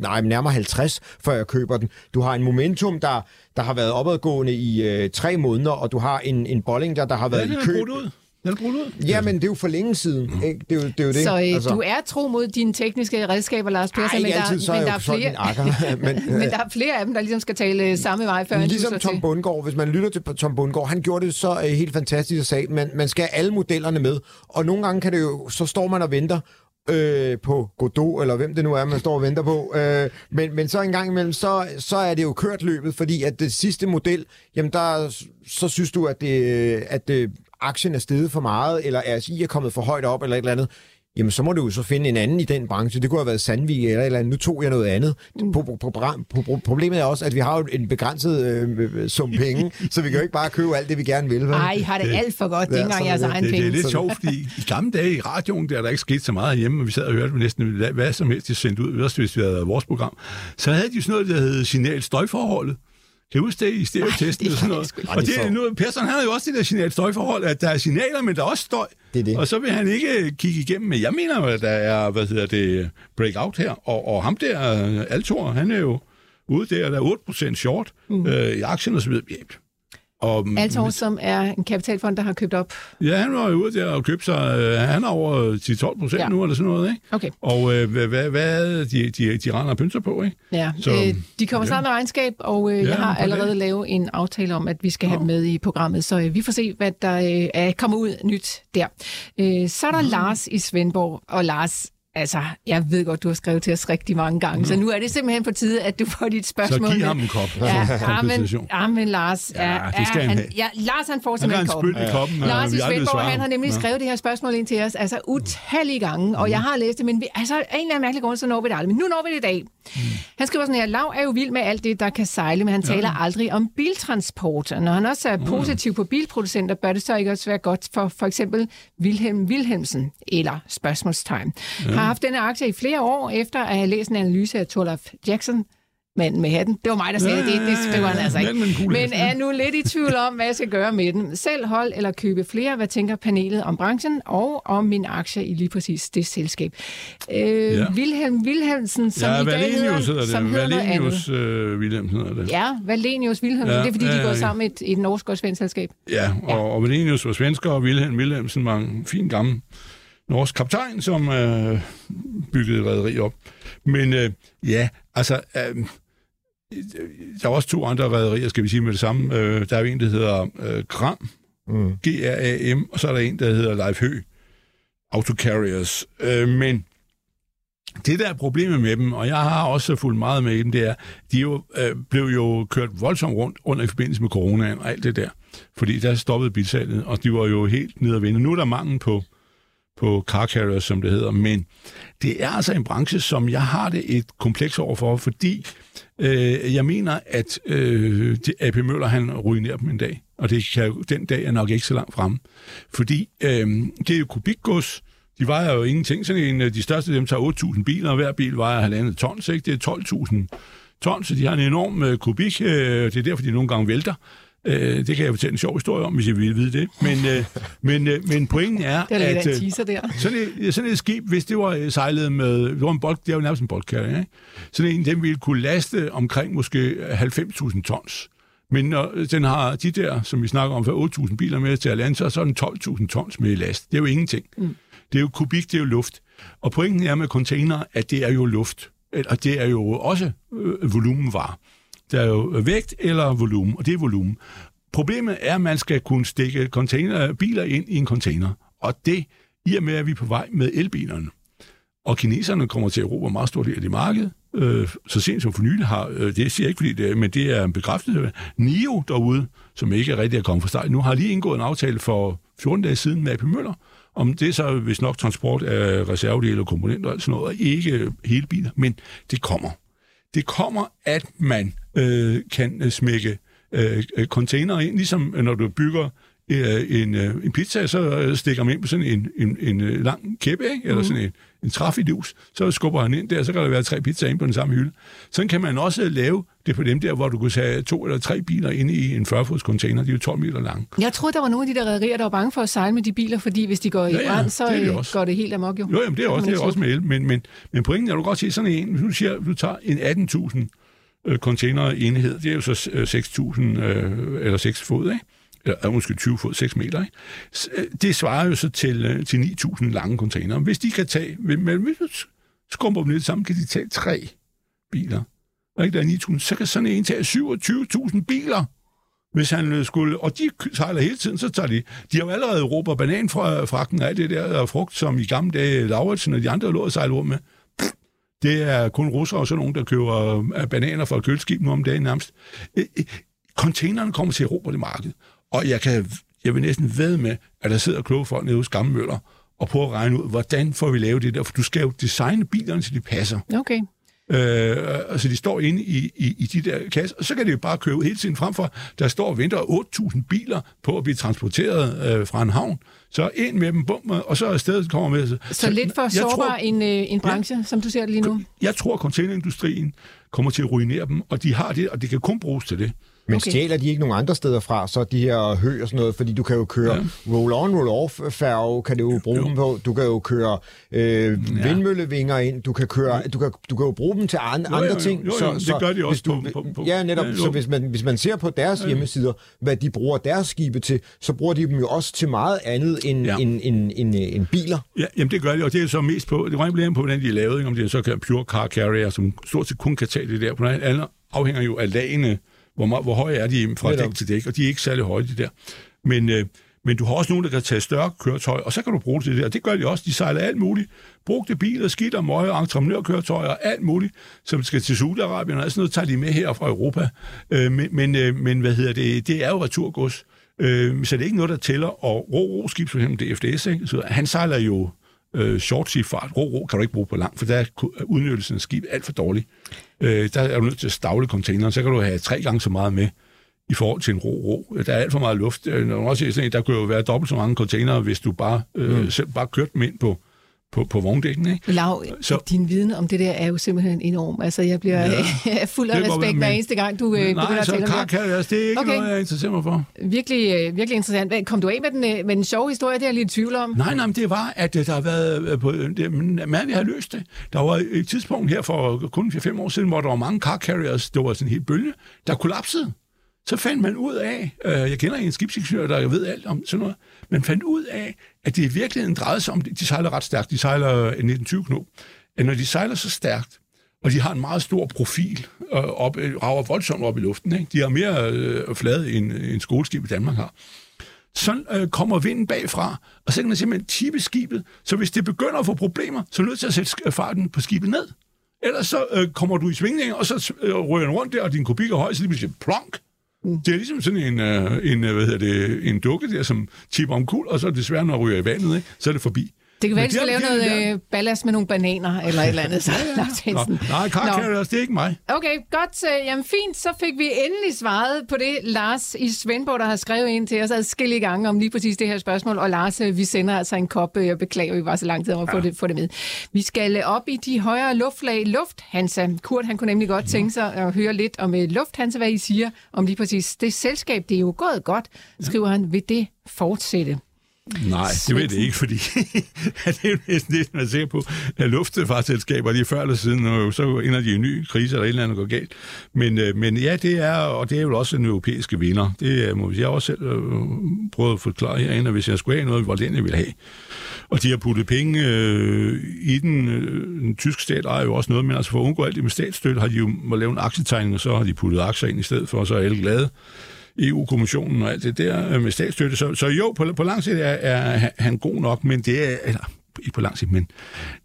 nej, nærmere 50, før jeg køber den. Du har en momentum, der, der har været opadgående i øh, tre måneder, og du har en, en bolling, der, der har Ja, været den i køb. ud. Den er ud. Ja, men det er jo for længe siden. Ikke? Det, er jo, det er jo det. Så øh, altså. du er tro mod dine tekniske redskaber, Lars Persson, men, der, altid, så er men jeg der er flere, min akker. [laughs] men, men der er flere af dem, der ligesom skal tale øh, samme vej, før Ligesom Tom. Bundgaard, hvis man lytter til Tom Bundgaard, han gjorde det så øh, helt fantastisk og sagde, man, man skal have alle modellerne med. Og nogle gange kan det jo, så står man og venter øh, på Godot, eller hvem det nu er, man står og venter på. Øh, men, men så en gang imellem, så, så er det jo kørt løbet, fordi at det sidste model, jamen der, så synes du, at, det, at det, aktien er steget for meget, eller RSI er kommet for højt op, eller et eller andet. Jamen, så må du jo så finde en anden i den branche. Det kunne have været Sandvik eller et eller andet. Nu tog jeg noget andet. Mm. På, på, på, på, på, problemet er også, at vi har jo en begrænset øh, sum penge, [laughs] så vi kan jo ikke bare købe alt det, vi gerne vil. vel? Ej, I har det alt for godt. Det er Ja, engang jeres sådan er egen Det, det er penge. lidt sjovt, fordi i gamle dage i radioen, der er der ikke sket så meget hjemme, og vi sad og hørte næsten hvad, som helst, de sendte ud, hvis vi havde vores program. Så havde de sådan noget, der hed signal støjforholdet. Kan du huske det i stereotesten og sådan noget? ikke. Og Ej, det er nu, Persson, han har jo også det der signal støjforhold, at der er signaler, men der er også støj. Det er det. Og så vil han ikke kigge igennem, men jeg mener, at der er, hvad hedder det, breakout her, og, og ham der, Altor, han er jo ude der, der er 8% short mm. øh, i aktien og så videre. Ja. Og, Altor, som er en kapitalfond, der har købt op. Ja, han var jo ude der og købte sig, øh, han er over 10-12 procent Ja. ja. nu, eller sådan noget, ikke? Okay. Og øh, hvad, hvad, hvad de, de, de render pynser på, ikke? Ja, Så- øh, de kommer snart med regnskab, og øh, Ja, jeg har på det. allerede lavet en aftale om, at vi skal have dem med i programmet, så øh, vi får se, hvad der øh, er, kommer ud nyt der. Øh, så er der Lars i Svendborg, og Lars, altså, jeg ved godt, du har skrevet til os rigtig mange gange, så nu er det simpelthen på tide, at du får dit Så spørgsmål giv med. ham en kop. Ja, ja, men, Kompensation. ja, men Lars, Ja, er, det skal er, han have. ja, Lars han får Han simpelthen en koppen. spyt i koppen, og Lars i Svendborg, han har nemlig Nå. skrevet det her spørgsmål ind til os, altså utallige gange, og jeg har læst det, men vi, altså, af en eller anden mærkelig grund, så når vi det aldrig. Men nu når vi det i dag. Han skriver sådan her, Lav er jo vild med alt det, der kan sejle, men han taler aldrig om biltransport. Og når han også er positiv på bilproducenter, bør det så ikke også være godt for for eksempel Wilhelm Wilhelmsen, eller spørgsmålstegn. Har haft denne aktie i flere år, efter at have læst en analyse af Torlaf Jackson, manden med hatten. Det var mig, der sagde det. Det, det skriver han altså ikke. Den Men er nu lidt i tvivl om, hvad jeg skal gøre med den. Selv hold eller købe flere. Hvad tænker panelet om branchen og om min aktie i lige præcis det selskab? Øh, Ja. Wilhelm Wilhelmsen, som ja, i dag hedder, Valenius hedder det. Valenius øh, Wilhelm hedder det. Ja, Valenius Wilhelmsen. Ja, det er fordi, ja, de ja, går ja. sammen i et, et norsk og svensk selskab. Ja, og, og Valenius var svensker, og Wilhelm Wilhelmsen var en fin gammel norsk kaptajn, som øh, byggede rederi op. Men øh, ja, altså... Øh, der er også to andre rædderier, skal vi sige med det samme. Øh, der er jo en, der hedder øh, Gram, Mm. G-R-A-M, og så er der en, der hedder Leif Hø. autocarriers. Øh, men det der er problemet med dem, og jeg har også fulgt meget med dem, det er, de jo, øh, blev jo kørt voldsomt rundt under i forbindelse med coronaen og alt det der. Fordi der stoppede bilsalget, og de var jo helt nede at vinde. Nu er der mangel på, på car carriers, som det hedder, men det er altså en branche, som jeg har det et kompleks overfor, fordi øh, jeg mener, at øh, AP Møller han ruinerer dem en dag, og det kan, den dag er nok ikke så langt frem. Fordi øh, det er jo kubikgods, de vejer jo ingenting. Sådan en, øh, de største dem tager 8.000 biler, og hver bil vejer halvandet tons, ikke? Det er 12.000 tons, så de har en enorm øh, kubik. Øh, det er derfor, de nogle gange vælter. Øh, det kan jeg fortælle en sjov historie om, hvis I vil vide det. Men, øh, men, øh, men pointen er, Det er at øh, teaser der. sådan, et, sådan et skib, hvis det var øh, sejlet med... Det var en bold, det jo nærmest en boldkærre, ikke? Sådan en, den ville kunne laste omkring måske 90.000 tons. Men når den har de der, som vi snakker om, for 8.000 biler med til at lande, så er den 12.000 tons med last. Det er jo ingenting. Mm. Det er jo kubik, det er jo luft. Og pointen er med container, at det er jo luft. Og det er jo også øh, volumenvarer. Der er jo vægt eller volumen, og det er volumen. Problemet er, at man skal kunne stikke container, biler ind i en container. Og det, i og med, at vi er på vej med elbilerne, og kineserne kommer til Europa meget stort del af det marked, øh, så sent som for nylig har, øh, det siger jeg ikke, fordi det er, men det er bekræftet, NIO derude, som ikke er rigtig er kommet fra start, nu har lige indgået en aftale for 14 dage siden med AP Møller, om det er så hvis nok transport af reservedele og komponenter og sådan noget, og ikke hele biler, men det kommer. Det kommer, at man øh, kan øh, smække øh, container ind, ligesom når du bygger øh, en, øh, en pizza, så øh, stikker man ind på sådan en, en, en øh, lang kæppe, ikke? eller sådan en, en traffidus, så skubber han ind der, så kan der være tre pizzaer ind på den samme hylde. Sådan kan man også lave det på dem der, hvor du kunne tage to eller tre biler ind i en 40-fods container, de er jo 12 meter lange. Jeg troede, der var nogle af de der rædderier, der var bange for at sejle med de biler, fordi hvis de går i Ja, ja, brand, så det det øh, også. går det helt amok jo. Jo, jamen, det er også, det er også med el, men, men, men pointen er, du godt se sådan en, hvis du siger, du tager en 18.000 øh, container-enhed, det er jo så øh, 6.000, øh, eller 6 fod, ikke? Eller øh, måske 20 fod, 6 meter, ikke? Øh, det svarer jo så til, øh, til 9.000 lange containere. Hvis de kan tage, men hvis du skrumper dem lidt sammen, kan de tage tre biler. Og ikke der er 9.000, så kan sådan en tage 27.000 biler hvis han skulle, og de sejler hele tiden, så tager de, de har jo allerede råber banan fra af det der frugt, som i gamle dage Lauritsen og de andre lå og sejle rundt med. Det er kun russere og sådan nogen, der køber øh, bananer fra køleskib nu om dagen nærmest. Øh, øh, containerne kommer til Europa det marked, og jeg, kan, jeg vil næsten ved med, at der sidder kloge folk nede hos Gamle Møller og prøver at regne ud, hvordan får vi lavet det der, for du skal jo designe bilerne, så de passer. Okay. Øh, altså de står inde i, i, i de der kasser, og så kan det jo bare køre ud hele tiden frem for, der står og venter 8.000 biler på at blive transporteret øh, fra en havn. Så ind med dem, bum, og så er stedet kommer med. Så, så lidt for sårbar tror, en, øh, en branche, ja. som du ser det lige nu. jeg tror, at containerindustrien kommer til at ruinere dem, og de har det, og det kan kun bruges til det. Men Okay. stjæler de ikke nogen andre steder fra, så de her hø og sådan noget, fordi du kan jo køre ja. roll-on, roll-off færge, kan du jo bruge Jo. jo. dem på. Du kan jo køre øh, ja. vindmøllevinger ind, du kan, køre, du, kan, du kan jo bruge dem til an, Jo, jo, andre jo. ting. Jo, jo, det gør de også hvis du, på- på- på- Ja, netop. Ja, Ja, jo. så hvis man, hvis man ser på deres hjemmesider, hvad de bruger deres skibe til, så bruger de dem jo også til meget andet end, Ja. ja. end, end, end, end biler. Ja, jamen det gør de, og det er så mest på, det an på, hvordan de er lavet, ikke? om det er så kan pure car carrier, som stort set kun kan tage det der. På den anden afhænger jo af lagene, hvor, meget, hvor høje er de fra Netop. dæk til dæk, og de er ikke særlig høje, de der. Men, øh, men du har også nogen, der kan tage større køretøj, og så kan du bruge det til det, og det gør de også. De sejler alt muligt. Brugte biler, skidt og møje, entreprenørkøretøjer, alt muligt, som skal til Saudi-Arabien, og sådan noget tager de med her fra Europa. Øh, men, men, øh, men hvad hedder det, det er jo returgods. Øh, så det er ikke noget, der tæller, og ro-ro-skib, for eksempel DFDS, ikke? Så han sejler jo øh, short sea fart. Ro-ro kan du ikke bruge på lang, for der er udnyttelsen af skib alt for dårlig. Øh, der er du nødt til at stavle containeren, så kan du have tre gange så meget med i forhold til en ro-ro. Der er alt for meget luft. Øh, Når man også ser sådan en, der kunne jo være dobbelt så mange containere, hvis du bare, øh, mm. selv bare kørte dem ind på, på, på vogndækken. Ikke? Lav, Så- din viden om det der er jo simpelthen enorm. Altså, jeg bliver ja, [laughs] fuld af respekt hver eneste gang, du øh, begynder Nej, at tale om det. carriers, det er ikke Okay. noget, jeg interesserer mig for. Virkelig, øh, virkelig interessant. Kom du af med den, øh, med den sjove historie? Det er jeg lidt i tvivl om. Nej, nej, men det var, at øh, der har været på, det, men man vi har løst det. Der var et tidspunkt her for kun 4-5 år siden, hvor der var mange car carriers, det var sådan en helt bølge, der kollapsede. Så fandt man ud af, øh, jeg kender en skibsingeniør, der ved alt om sådan noget, man fandt ud af, at det i virkeligheden drejede sig om, de sejler ret stærkt, de sejler øh, en 1920 knop, at når de sejler så stærkt, og de har en meget stor profil, øh, op, øh, rager voldsomt op i luften, ikke? de har mere øh, flade end øh, en skoleskib i Danmark har, så øh, kommer vinden bagfra, og så kan man simpelthen tippe skibet. Så hvis det begynder at få problemer, så er du nødt til at sætte farten på skibet ned. Ellers så øh, kommer du i svingning, og så øh, rører den rundt der, og din kubik er høj, så lige pludselig plonk. Mm. Det er ligesom sådan en, øh, en, øh, hvad hedder det, en dukke der, som tipper om kul, og så det desværre, når ryger i vandet, ikke? så er det forbi. Det kan være, at vi skal lave noget øh, ballast med nogle bananer eller et eller andet. [laughs] Så, Lars Nå, Jensen. nej, Nå. karkatter, det er ikke mig. Okay, godt. øh, Jamen fint, så fik vi endelig svaret på det. Lars i Svendborg, der har skrevet ind til os adskillige gange om lige præcis det her spørgsmål. Og Lars, øh, vi sender altså en kop. øh, Jeg beklager, vi var så lang tid om at få, det, få det med. Vi skal op i de højere luftlag. Lufthansa. Kurt, han kunne nemlig godt tænke sig at høre lidt om øh, Lufthansa, hvad I siger om lige præcis det selskab. Det er jo gået godt, skriver han. Vil det fortsætte? Nej, det ved det ikke, fordi [laughs] det er næsten det, man ser på at luftfartsselskaber, de før eller siden, og så ender de i en ny krise, eller et eller andet går galt. Men, øh, men ja, det er, og det er jo også en europæiske vinder. Det øh, må jeg også selv øh, prøve at forklare herinde, hvis jeg skulle have noget, hvor den jeg ville have. Og de har puttet penge øh, i den. Øh, den tyske stat ejer jo også noget, men altså for at undgå alt det med statsstøtte, har de jo må lave en aktietegning, og så har de puttet aktier ind i stedet for, og så er alle glade. EU-kommissionen og alt det der øh, med statsstøtte. Så, så jo, på, på lang sigt er, er han god nok, men det er, eller ikke på lang sigt, men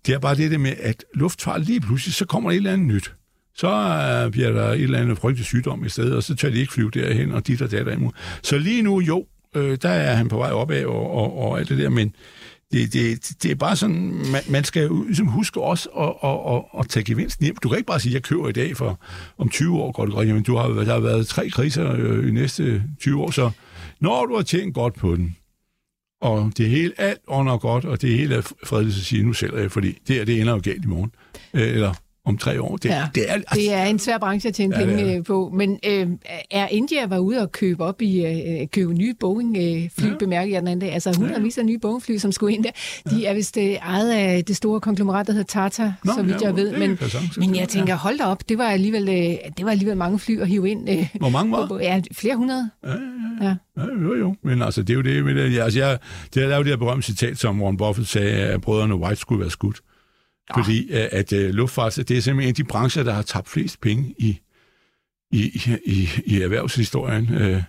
det er bare det der med, at luftfart lige pludselig, så kommer der et eller andet nyt. Så øh, bliver der et eller andet frygtelig sygdom i stedet, og så tør de ikke flyve derhen, og dit og dat og imod. Så lige nu, jo, øh, der er han på vej opad og, og, og alt det der, men det, det, det er bare sådan, man, man skal jo ligesom huske også at, at, at, at tage gevinsten hjem. Du kan ikke bare sige, at jeg køber i dag, for om 20 år går det godt. Jamen, du har, der har været tre kriser øh, i næste 20 år, så når du har tjent godt på den, og det hele alt under godt, og det hele er fredeligt at sige, nu sælger jeg, fordi det her, det ender jo galt i morgen. Øh, eller om tre år. Det, Ja. det er, altså, Det er en svær branche at tjene Ja, penge det øh, på. Men øh, er India var ude og købe op i øh, købe nye Boeing-fly, ja. bemærker jeg den anden dag. Altså hundredvis af nye Boeing-fly, som skulle ind der. De er vist øh, ejet af det store konglomerat, der hedder Tata, Nå, så vidt ja, jeg ved. det Men, sagtens men jeg tænker, hold da op, det var alligevel, øh, det var alligevel mange fly at hive ind. Øh, Hvor mange var? på- Ja, flere hundrede. Ja, ja, Ja. Ja, jo, jo. Men altså, det er jo det med det. Ja, altså, jeg, det er jo det her berømte citat, som Warren Buffett sagde, at brødrene White skulle være skudt. Fordi øh, at uh, luftfart, det er simpelthen en af de brancher, der har tabt flest penge i, i, i, i erhvervshistorien. Uh,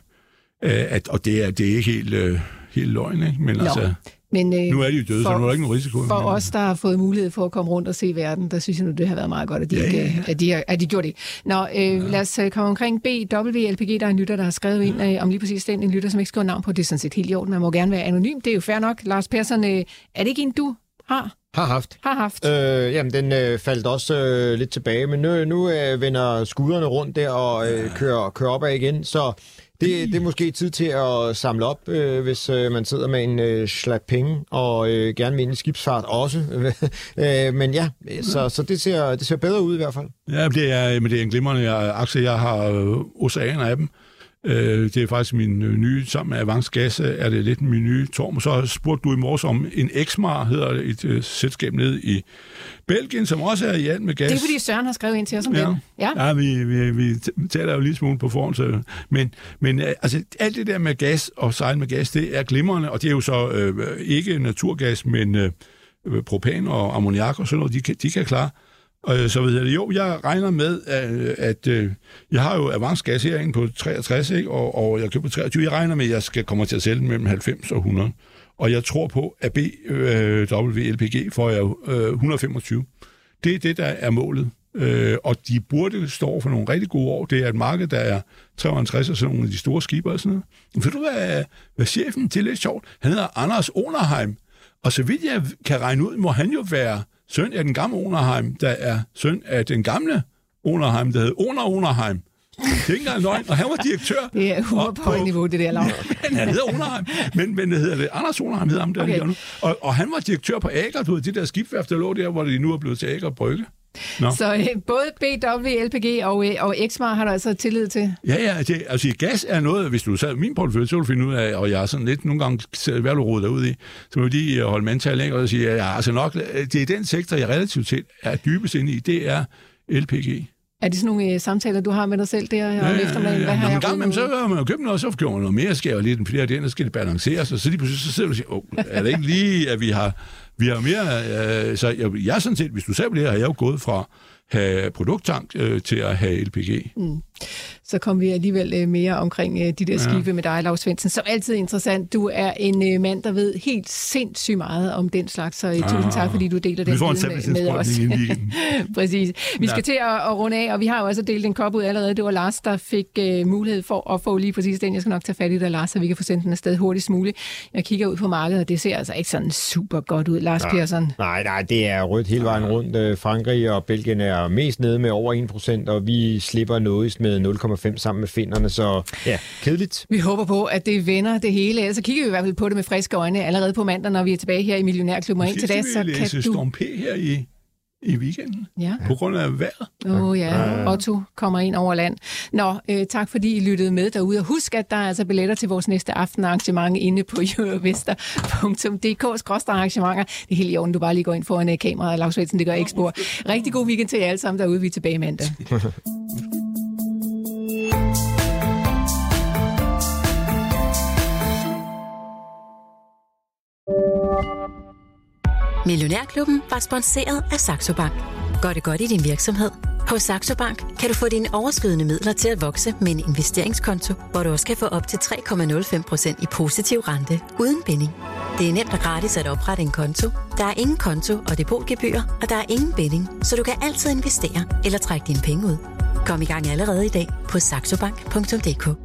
at, og det er, det er ikke helt, uh, helt løgn, ikke? Men Nå, altså, Men, øh, nu er de jo døde, for, så nu er der ikke nogen risiko. For os, der har fået mulighed for at komme rundt og se verden, der synes jeg nu, det har været meget godt, at de, Ja, ikke, ja, ja. At de, har- at de gjorde det. Nå, øh, ja. lad os øh, komme omkring BWLPG. Der er en lytter, der har skrevet ind øh, om lige præcis den. En lytter, som ikke skriver navn på. Det er sådan set helt i orden. Man må gerne være anonym. Det er jo fair nok. Lars Persson, øh, er det ikke en, du har, Har haft. har haft? Øh, jamen, den øh, faldt også øh, lidt tilbage, men nu, nu øh, vender skuderne rundt der og øh, kører, kører opad igen, så det, det er måske tid til at samle op, øh, hvis øh, man sidder med en øh, slat penge og øh, gerne vil ind i skibsfart også. [laughs] øh, men ja, så, så det, ser, det ser bedre ud i hvert fald. Ja, det er, men det er en glimrende aktie. Jeg har øh, oceaner af dem. Øh, det er faktisk min øh, nye, sammen med Avance Gas, øh, er det lidt min nye torm. Så spurgte du i morges om en Exmar, hedder et øh, selskab nede i Belgien, som også er i alt med gas. det er fordi Søren har skrevet ind til os om Ja. den. Ja. Ja, vi, vi, vi taler jo lige smule på forhånd. Så, men, men øh, altså, alt det der med gas og sejl med gas, det er glimrende, og det er jo så øh, ikke naturgas, men øh, propan og ammoniak og sådan noget, de kan, de kan klare. Øh, så ved jeg, jo, jeg regner med, at, øh, at øh, jeg har jo avancegas herinde på 63, ikke? Og, og jeg køber 23. Jeg regner med, at jeg skal komme til at sælge den mellem 90 og 100. Og jeg tror på, at BWLPG øh, får jeg jo, øh, 125. Det er det, der er målet. Øh, og de burde stå for nogle rigtig gode år. Det er et marked, der er 53 og sådan nogle af de store skibe og sådan noget. Men ved du, hvad, hvad chefen, det lidt sjovt, han hedder Anders Onerheim. Og så vidt jeg kan regne ud, må han jo være søn af den gamle Onerheim, der er søn af den gamle Onerheim, der hed Oner Onerheim. Det er ikke engang løgn, og han var direktør. [laughs] Det er humor på højt niveau, det der lav. [laughs] han, hedder Onerheim, men, men det hedder det, Anders Onerheim hedder ham der. Okay. Og, og han var direktør på Ager, du ved, det der skibsværft, der lå der, hvor det nu er blevet til Ager Brygge. Nå. Så øh, både BWLPG og, øh, og Exmar har du altså tillid til. Ja, ja, det, altså gas er noget, hvis du sad min portefølje, så ville du finde ud af, og jeg er sådan lidt nogle gange, hvad du roder derude i, så må lige øh, holde mandtal ikke, og sige, at ja, altså nok, øh, det er den sektor, jeg relativt set er dybest inde i, det er LPG. Er det sådan nogle øh, samtaler, du har med dig selv der om eftermiddagen? Hvad har Nå, jeg en gang, rodet så har man jo købt noget, og så køber man noget mere, skærer lidt den flere den, og så skal det balanceres, og så lige pludselig så sidder du og siger, åh, er det ikke lige, at vi har, vi har mere, øh, så jeg, jeg er sådan set, hvis du det her, har jeg jo gået fra have produkttank øh, til at have LPG. Mm. Så kom vi alligevel øh, mere omkring øh, de der skibe ja. med dig, Lars Svendsen. Som altid interessant. Du er en øh, mand, der ved helt sindssygt meget om den slags, så øh, tusind tak, fordi du deler den med, med os. [laughs] Præcis. Vi skal ja. til at, at runde af, og vi har jo også delt en kop ud allerede. Det var Lars, der fik uh, mulighed for at få lige præcis den. Jeg skal nok tage fat i dig, Lars, så vi kan få sendt den afsted hurtigst muligt. Jeg kigger ud på markedet, og det ser altså ikke sådan super godt ud, Lars ja. Persson. Nej, nej, det er rødt hele vejen rundt. Frankrig og Belgien er mest nede med over 1%, og vi slipper noget med 0,5 sammen med finderne, så ja, kedeligt. Vi håber på, at det vender det hele. Så kigger vi i hvert fald på det med friske øjne allerede på mandag, når vi er tilbage her i Millionærklubben. Måske til det, så kan du... Storm P her i i weekenden. Ja. På grund af vejret. Åh oh, ja, Otto kommer ind over land. Nå, øh, tak fordi I lyttede med derude. Og husk, at der er altså billetter til vores næste aftenarrangement inde på eurovester.dk-arrangementer. Det er helt i orden, du bare lige går ind foran uh, kameraet, Lars Svendsen, det gør ikke spor. Rigtig god weekend til jer alle sammen derude. Vi er tilbage mandag. [laughs] Millionærklubben var sponsoreret af Saxo Bank. Gør det godt i din virksomhed? Hos Saxo Bank kan du få dine overskydende midler til at vokse med en investeringskonto, hvor du også kan få op til 3,05% i positiv rente uden binding. Det er nemt og gratis at oprette en konto. Der er ingen konto og depotgebyr, og der er ingen binding, så du kan altid investere eller trække dine penge ud. Kom i gang allerede i dag på saxobank.dk.